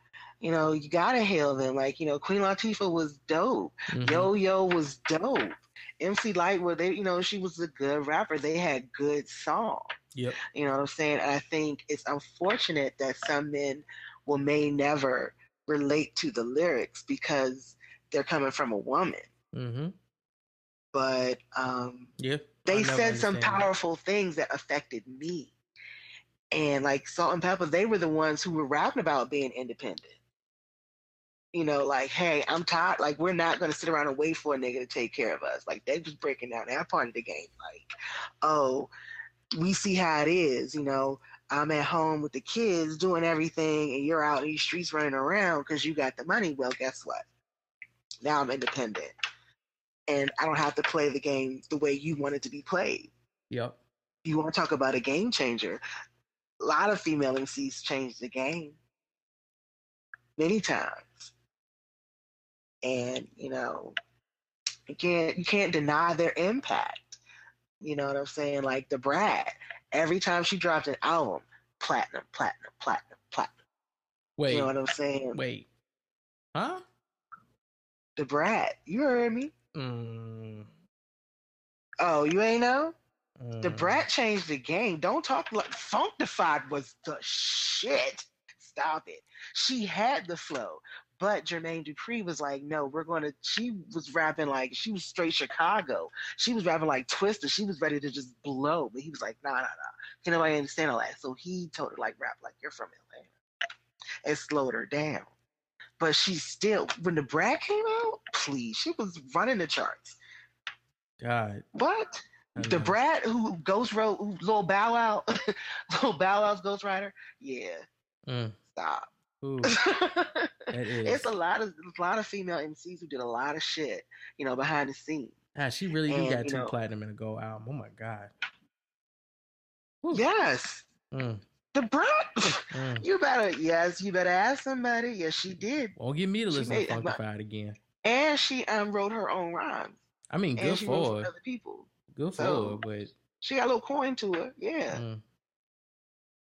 Speaker 9: you know, you gotta hail them. Like, you know, Queen Latifah was dope.
Speaker 1: Mhm.
Speaker 9: Yo Yo was dope. MC Lyte, were they, you know, she was a good rapper. They had good songs.
Speaker 1: Yep.
Speaker 9: You know what I'm saying? And I think it's unfortunate that some men will may never relate to the lyrics because they're coming from a woman.
Speaker 1: Mm-hmm.
Speaker 9: But um,
Speaker 1: Yeah.
Speaker 9: they said some
Speaker 1: understand that.
Speaker 9: powerful things that affected me. And like Salt-N-Pepa, they were the ones who were rapping about being independent. You know, like, hey, I'm tired. Like, we're not going to sit around and wait for a nigga to take care of us. Like, they was breaking down that part of the game. Like, oh, we see how it is. You know, I'm at home with the kids doing everything, and you're out in these streets running around because you got the money. Well, guess what? Now I'm independent, and I don't have to play the game the way you want it to be played.
Speaker 1: Yep.
Speaker 9: You want to talk about a game changer? A lot of female MCs changed the game many times, and you know, you can't you can't deny their impact. You know what I'm saying? Like the Brat, every time she dropped an album, platinum, platinum, platinum, platinum.
Speaker 1: Wait.
Speaker 9: You know what I'm saying?
Speaker 1: Wait. Huh?
Speaker 9: The Brat. You heard me.
Speaker 1: Mm,
Speaker 9: Oh, you ain't know? The
Speaker 1: mm.
Speaker 9: Brat changed the game. Don't talk like Funkdafied was the shit. Stop it. She had the flow, but Jermaine Dupri was like, no, we're going to. She was rapping like she was straight Chicago. She was rapping like Twista. She was ready to just blow, but he was like, nah, nah, nah. Can nobody understand all that? So he told her like rap like you're from Atlanta, and slowed her down. But she still, when the Brat came out, please, she was running the charts.
Speaker 1: God.
Speaker 9: What? The. Brat who Ghost wrote, who Lil Bow Wow, Lil Bow Wow's Ghostwriter. Yeah,
Speaker 1: Mm.
Speaker 9: stop.
Speaker 1: Ooh.
Speaker 9: It's a lot of a lot of female MCs who did a lot of shit, you know, behind the scenes.
Speaker 1: Ah, she really
Speaker 9: And,
Speaker 1: got two
Speaker 9: know-
Speaker 1: platinum and a gold album. Oh my god.
Speaker 9: Yes,
Speaker 1: Mm,
Speaker 9: the Brat.
Speaker 1: mm.
Speaker 9: You better, yes, you better ask somebody. Yes, she did,
Speaker 1: Won't get me to
Speaker 9: She
Speaker 1: listen to Funkdafied again.
Speaker 9: and she um wrote her own rhymes,
Speaker 1: I mean, good for
Speaker 9: for
Speaker 1: her.
Speaker 9: other people.
Speaker 1: Good for
Speaker 9: So-
Speaker 1: her, but
Speaker 9: She got a little coin to her. Yeah,
Speaker 1: mm.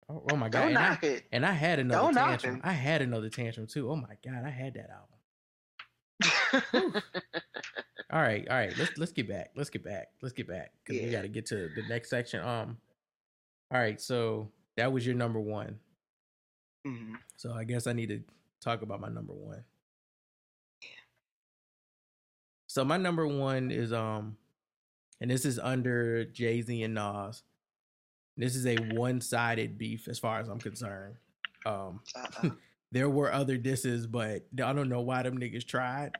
Speaker 1: oh, oh my god.
Speaker 9: don't
Speaker 1: And I,
Speaker 9: knock it.
Speaker 1: and I had another
Speaker 9: Don't
Speaker 1: tantrum. I had another tantrum too. Oh my god, I had that album. All right, all right. Let's let's get back. Let's get back. Let's get back because we got to get to the next section. Um. All right, so that was your number one.
Speaker 9: Mhm.
Speaker 1: So I guess I need to talk about my number one. So my number one is um, and this is under Jay Z and Nas. This is a one-sided beef as far as I'm concerned. Um,
Speaker 9: Uh-uh.
Speaker 1: there were other disses, but I don't know why them niggas tried.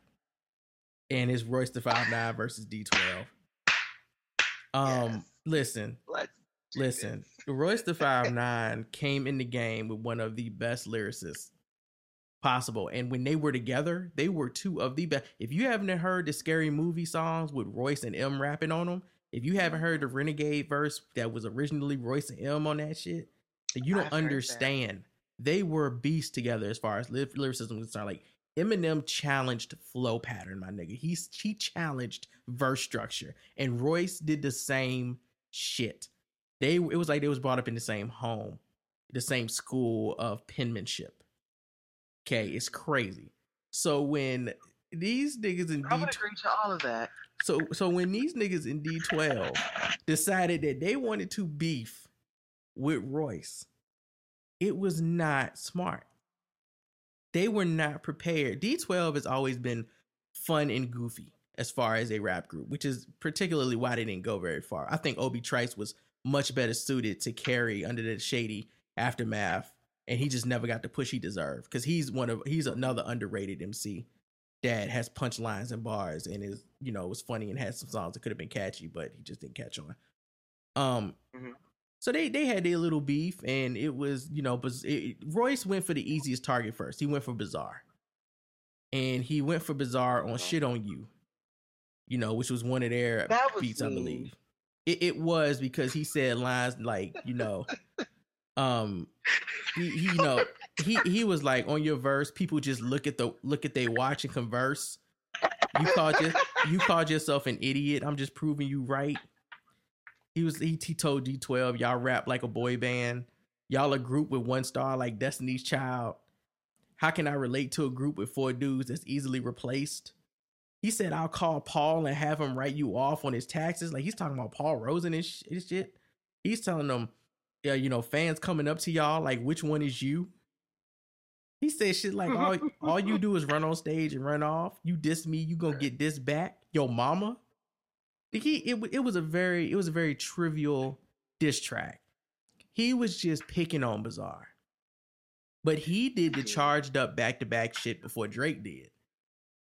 Speaker 1: And it's Royce the Five Nine versus D12. Um,
Speaker 9: Yes.
Speaker 1: listen,
Speaker 9: Let's
Speaker 1: Listen, Royce the Five Nine came in the game with one of the best lyricists possible, and when they were together, they were two of the best. If you haven't heard the scary movie songs with Royce and Em rapping on them, if you haven't heard the Renegade verse that was originally Royce and Em on that shit, you don't
Speaker 9: I've
Speaker 1: understand. They were beasts together as far as ly- lyricism was concerned. Like Eminem challenged flow pattern, my nigga. He's he challenged verse structure, and Royce did the same shit they it was like they was brought up in the same home, the same school of penmanship. Okay, it's crazy. So when these niggas in
Speaker 9: I
Speaker 1: D
Speaker 9: agree to all of that.
Speaker 1: so so when these niggas in D12 decided that they wanted to beef with Royce, it was not smart. They were not prepared. D12 has always been fun and goofy as far as a rap group, which is particularly why they didn't go very far. I think Obi Trice was much better suited to carry under the shady aftermath, and he just never got the push he deserved because he's one of he's another underrated MC that has punchlines and bars and is you know was funny and had some songs that could have been catchy, but he just didn't catch on. Um,
Speaker 9: Mhm.
Speaker 1: so they they had their little beef, and it was you know, but it, Royce went for the easiest target first. He went for Bizarre, and he went for Bizarre on "Shit on You," you know, which was one of their beats, I believe. It, it was because he said lines like you know, um, he, he you know he he was like on your verse, people just look at the look at they watch and converse. You called your, you called yourself an idiot. I'm just proving you right. He was he, he told D12 y'all rap like a boy band. Y'all a group with one star like Destiny's Child. How can I relate to a group with four dudes that's easily replaced? He said I'll call Paul and have him write you off on his taxes. Like he's talking about Paul Rosen and shit. He's telling them, yeah, you know, fans coming up to y'all like, which one is you? He said shit like all all you do is run on stage and run off. You diss me, you gonna get this back. Yo, mama. He it it was a very it was a very trivial diss track. He was just picking on Bizarre, but he did the charged up back to back shit before Drake did,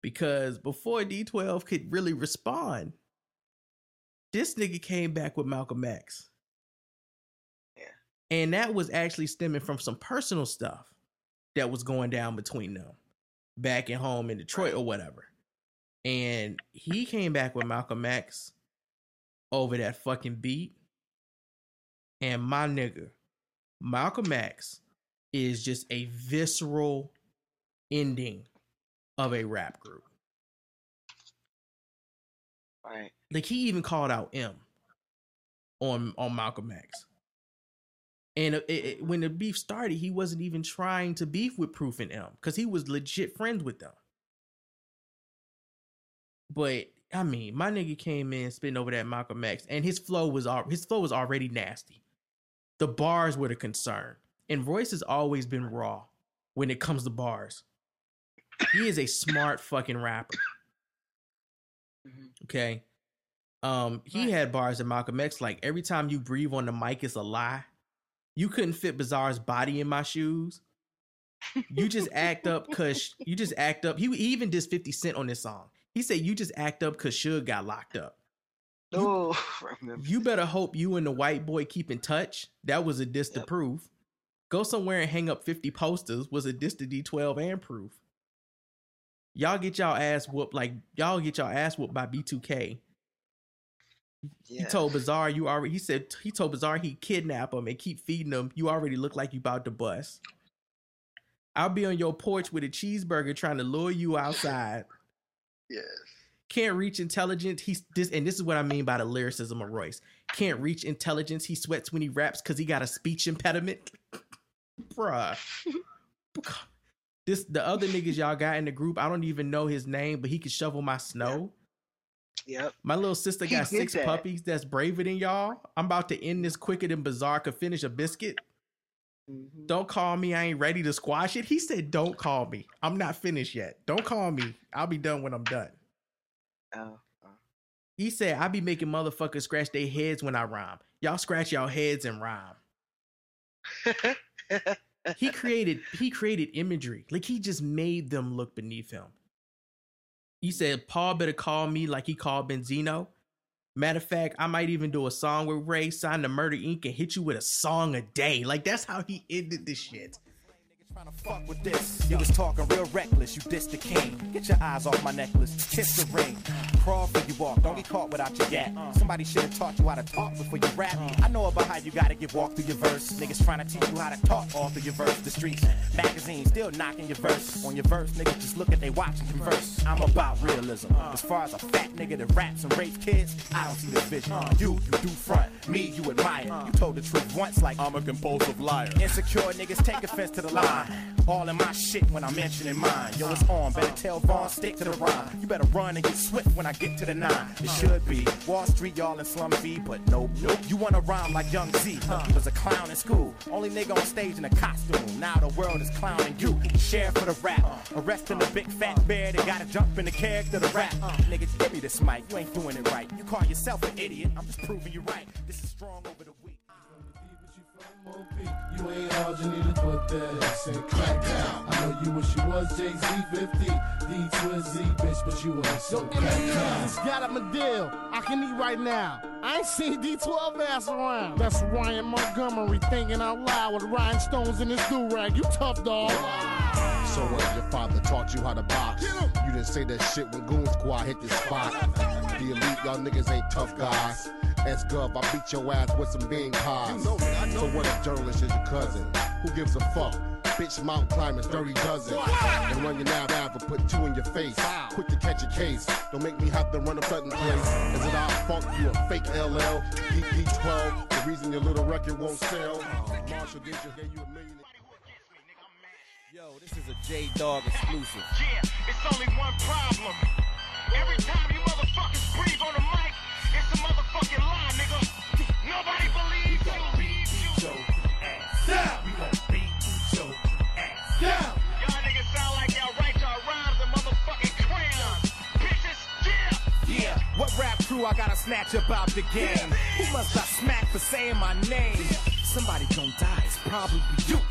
Speaker 1: because before D12 could really respond, this nigga came back with Malcolm X. And that was actually stemming from some personal stuff that was going down between them back at home in Detroit or whatever. And he came back with Malcolm X over that fucking beat. And my nigga, Malcolm X is just a visceral ending of a rap group.
Speaker 9: Right.
Speaker 1: Like he even called out Em. on on Malcolm X. And it, it- when the beef started, he wasn't even trying to beef with Proof and Em because he was legit friends with them. But I mean, my nigga came in spitting over that Malcolm X, and his flow was al- his flow was already nasty. The bars were the concern, and Royce has always been raw when it comes to bars. He is a smart fucking rapper. Okay. Um, he had bars in Malcolm X like every time you breathe on the mic is a lie. You couldn't fit Bizarre's body in my shoes. You just act up cause you just act up. He, even did 50 Cent on this song. He said you just act up cause Suge got locked up.
Speaker 9: Oh.
Speaker 1: You better hope you and the white boy keep in touch. That was a diss to proof. Go somewhere and hang up 50 posters was a diss to D12 and proof. Y'all get y'all ass whooped like y'all get y'all ass whooped by B2K. He told Bizarre you already he said he told Bizarre he kidnap him and keep feeding him. You already look like you about to bust. I'll be on your porch with a cheeseburger trying to lure you outside.
Speaker 9: Yes.
Speaker 1: Can't reach intelligence. He's this, and this is what I mean by the lyricism of Royce. Can't reach intelligence. He sweats when he raps because he got a speech impediment. Bruh. This the other niggas y'all got in the group. I don't even know his name, but he could shovel my snow.
Speaker 9: Yep.
Speaker 1: My little sister got six
Speaker 9: that.
Speaker 1: puppies that's braver than y'all. I'm about to end this quicker than Bizarre could finish a biscuit.
Speaker 9: Mm-hmm.
Speaker 1: Don't call me. I ain't ready to squash it. He said, Don't call me. I'm not finished yet. Don't call me. I'll be done when I'm done.
Speaker 9: Oh.
Speaker 1: He said, I be making motherfuckers scratch their heads when I rhyme. Y'all scratch y'all heads and rhyme. he created he created imagery. Like he just made them look beneath him. He said, Paul better call me like he called Benzino. Matter of fact, I might even do a song with Ray, sign the Murder Inc. and hit you with a song a day. Like that's how he ended this shit.
Speaker 17: Fuck with this. You was talking real reckless, you dissed the king. Get your eyes off my necklace, kiss the ring. Crawl for you walk, don't get caught without your gap. Uh. Somebody should have taught you how to talk before you rap. Uh. I know about how you gotta get walk through your verse. Niggas trying to teach you how to talk all through your verse. The streets, magazines, still knocking your verse. On your verse, niggas just look at they watch and converse. I'm about realism. Uh. As far as a fat nigga that raps and rapes kids, I don't see this vision. You, you do front. Me, you admire. You told the truth once like I'm a compulsive liar. Insecure niggas take offense to the line. All in my shit when I'm mentioning mine. Yo, it's on. Better tell Vaughn, stick to the rhyme. You better run and get swift when I get to the nine. It should be Wall Street, y'all in slum fee, but nope, nope. You wanna rhyme like Young Zee. He was a clown in school. Only nigga on stage in a costume. Now the world is clowning you. Share for the rap. Arresting the big fat bear that gotta jump in the character to rap. Nigga, give me this mic. You ain't doing it right. You call yourself an idiot. I'm just proving you right. This is strong over the.
Speaker 18: You ain't hard, you need to put that ass and crack down. I know you wish you was Jay Z 50, D Twin Z, bitch, but you ain't so crack down.
Speaker 19: Just got him a deal. I can eat right now. I ain't seen D12 ass around. That's Ryan Montgomery thinking out loud with rhinestones in his do rag. You tough dog.
Speaker 14: So what? if Your father taught you how to box. You didn't say that shit when Goon Squad hit the spot. The elite, y'all niggas ain't tough guys. S Gov, I beat your ass with some bean pies. So what if journalist is your cousin? Who gives a fuck? Bitch, mountain climbers, 30 dozen. And run your now now, but put two in your face. Quick to catch a case. Don't make me have to run a sudden place. Is it our fault you a fake LL? DD12, the reason your little record won't sell. Marshall did just gave you a million.
Speaker 17: Yo, this is a J Dog exclusive.
Speaker 12: Yeah, it's only one problem. Every time you motherfuckers breathe on the mic, Nobody believes you. Beat your ass down. We gon' beat your ass down. Y'all niggas sound like y'all write y'all rhymes in motherfucking crayons. Bitches, yeah.
Speaker 17: Yeah, what rap crew I gotta snatch up out the game? Who must I smack for saying my name? Somebody gon' die, it's probably you.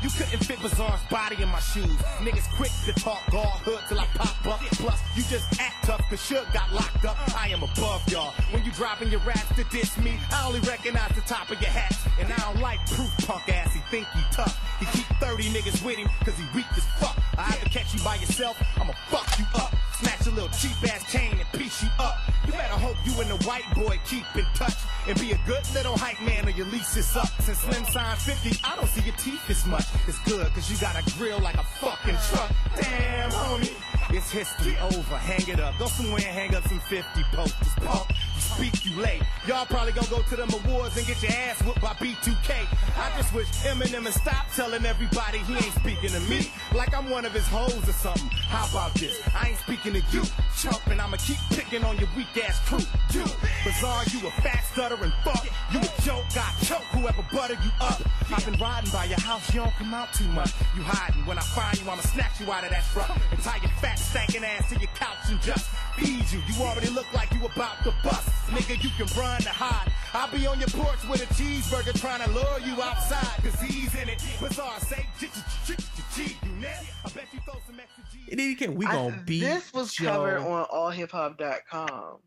Speaker 17: You couldn't fit Bizarre's body in my shoes. Niggas quick to talk all hood till I pop up. Plus, you just act tough cause Suge got locked up. I am above y'all. When you dropping your raps to diss me, I only recognize the top of your hat. And I don't like proof punk ass, he think he tough. He keep 30 niggas with him cause he weak as fuck. I either catch you by yourself, I'ma fuck you up. Snatch a little cheap ass chain and piece you up. You better hope you and the white boy keep in touch. and be a good little hype man or your lease is up. Since Slim signed 50, I don't see your teeth as much. It's good, cause you got a grill like a fucking truck. Damn, homie. It's history over. Hang it up. Go somewhere and hang up some 50 posters. Punk, you speak, you late. Y'all probably gonna go to them awards and get your ass whooped by B2K. I just wish Eminem would stop telling everybody he ain't speaking to me like I'm one of his hoes or something. How about this? I ain't speaking to you, chump, and I'ma keep picking on your weak ass crew. You, bizarre, you a fat stuttering fuck. You a joke, got choke whoever butter you up. I've been riding by your house, you don't come out too much. You hiding. When I find you, I'ma snatch you out of that truck and tie your fat stankin' ass to your couch and just feed you. You already look like you about to bust. Nigga, you can run to hide. I'll be on your porch with a cheeseburger trying to lure you outside. Cause he's in it. Bizarre, say, G, you net. I bet you throw some extra G.
Speaker 1: And then you we
Speaker 9: I-
Speaker 1: gonna beat
Speaker 9: This was
Speaker 1: Joe.
Speaker 9: covered on allhiphop.com,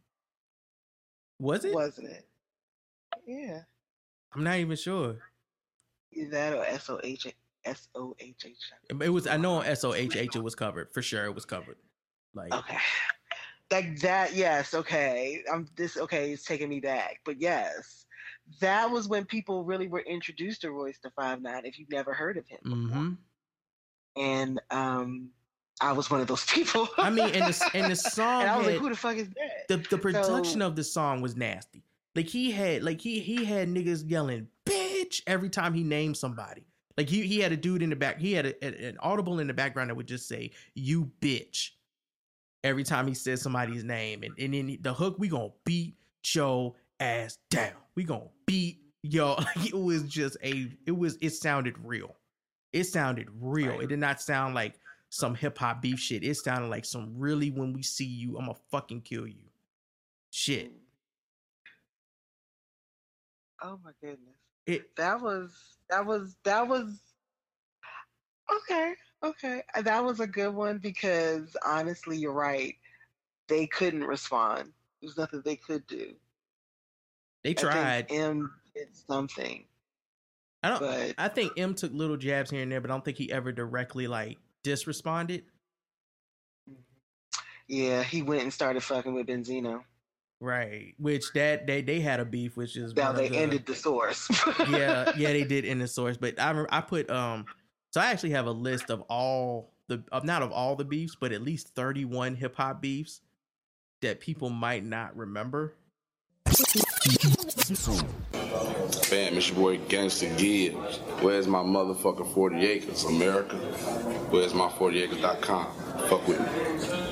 Speaker 1: Was it?
Speaker 9: wasn't it? Yeah.
Speaker 1: I'm not even sure.
Speaker 9: Either that or S O H S O H H.
Speaker 1: It was. I know on SOHH it was covered for sure. It was covered. Like
Speaker 9: Okay. Like that, yes, okay. I'm this okay, it's taking me back. But yes. That was when people really were introduced to Royce the Five Nine if you've never heard of him.
Speaker 1: hmm
Speaker 9: And um I was one of those people.
Speaker 1: I mean, and the and the song
Speaker 9: and I was like, who the fuck is that?
Speaker 1: the the production
Speaker 9: So-
Speaker 1: of the song was nasty. Like he had like he he had niggas yelling bitch every time he named somebody. Like he he had a dude in the back. He had a, a- an audible in the background that would just say you bitch every time he said somebody's name. And and then the hook we gonna beat Joe ass down. We gonna beat yo. Like, it was just a it was it sounded real. It sounded real. It did not sound like some hip hop beef shit. It sounded like some really when we see you, I'm gonna fucking kill you. Shit.
Speaker 9: Oh my goodness.
Speaker 1: It
Speaker 9: that was that was that was okay. Okay. Uh, That was a good one because honestly you're right. They couldn't respond. There's nothing they could do.
Speaker 1: They
Speaker 9: I think
Speaker 1: tried.
Speaker 9: Em did something.
Speaker 1: I don't
Speaker 9: but-
Speaker 1: I think Em took little jabs here and there, but I don't think he ever directly like disresponded.
Speaker 9: Yeah, he went and started fucking with Benzino.
Speaker 1: Right. Which that they they had a beef, which is
Speaker 9: Now they
Speaker 1: the-
Speaker 9: ended the source.
Speaker 1: yeah, yeah, they did end the source. But I I put um so I actually have a list of all the of not of all the beefs, but at least 31 hip hop beefs that people might not remember.
Speaker 20: Fam, it's your boy Gangsta Gibbs. Where's my motherfucking 40 acres, America? Where's my 40acres.com? Fuck with me.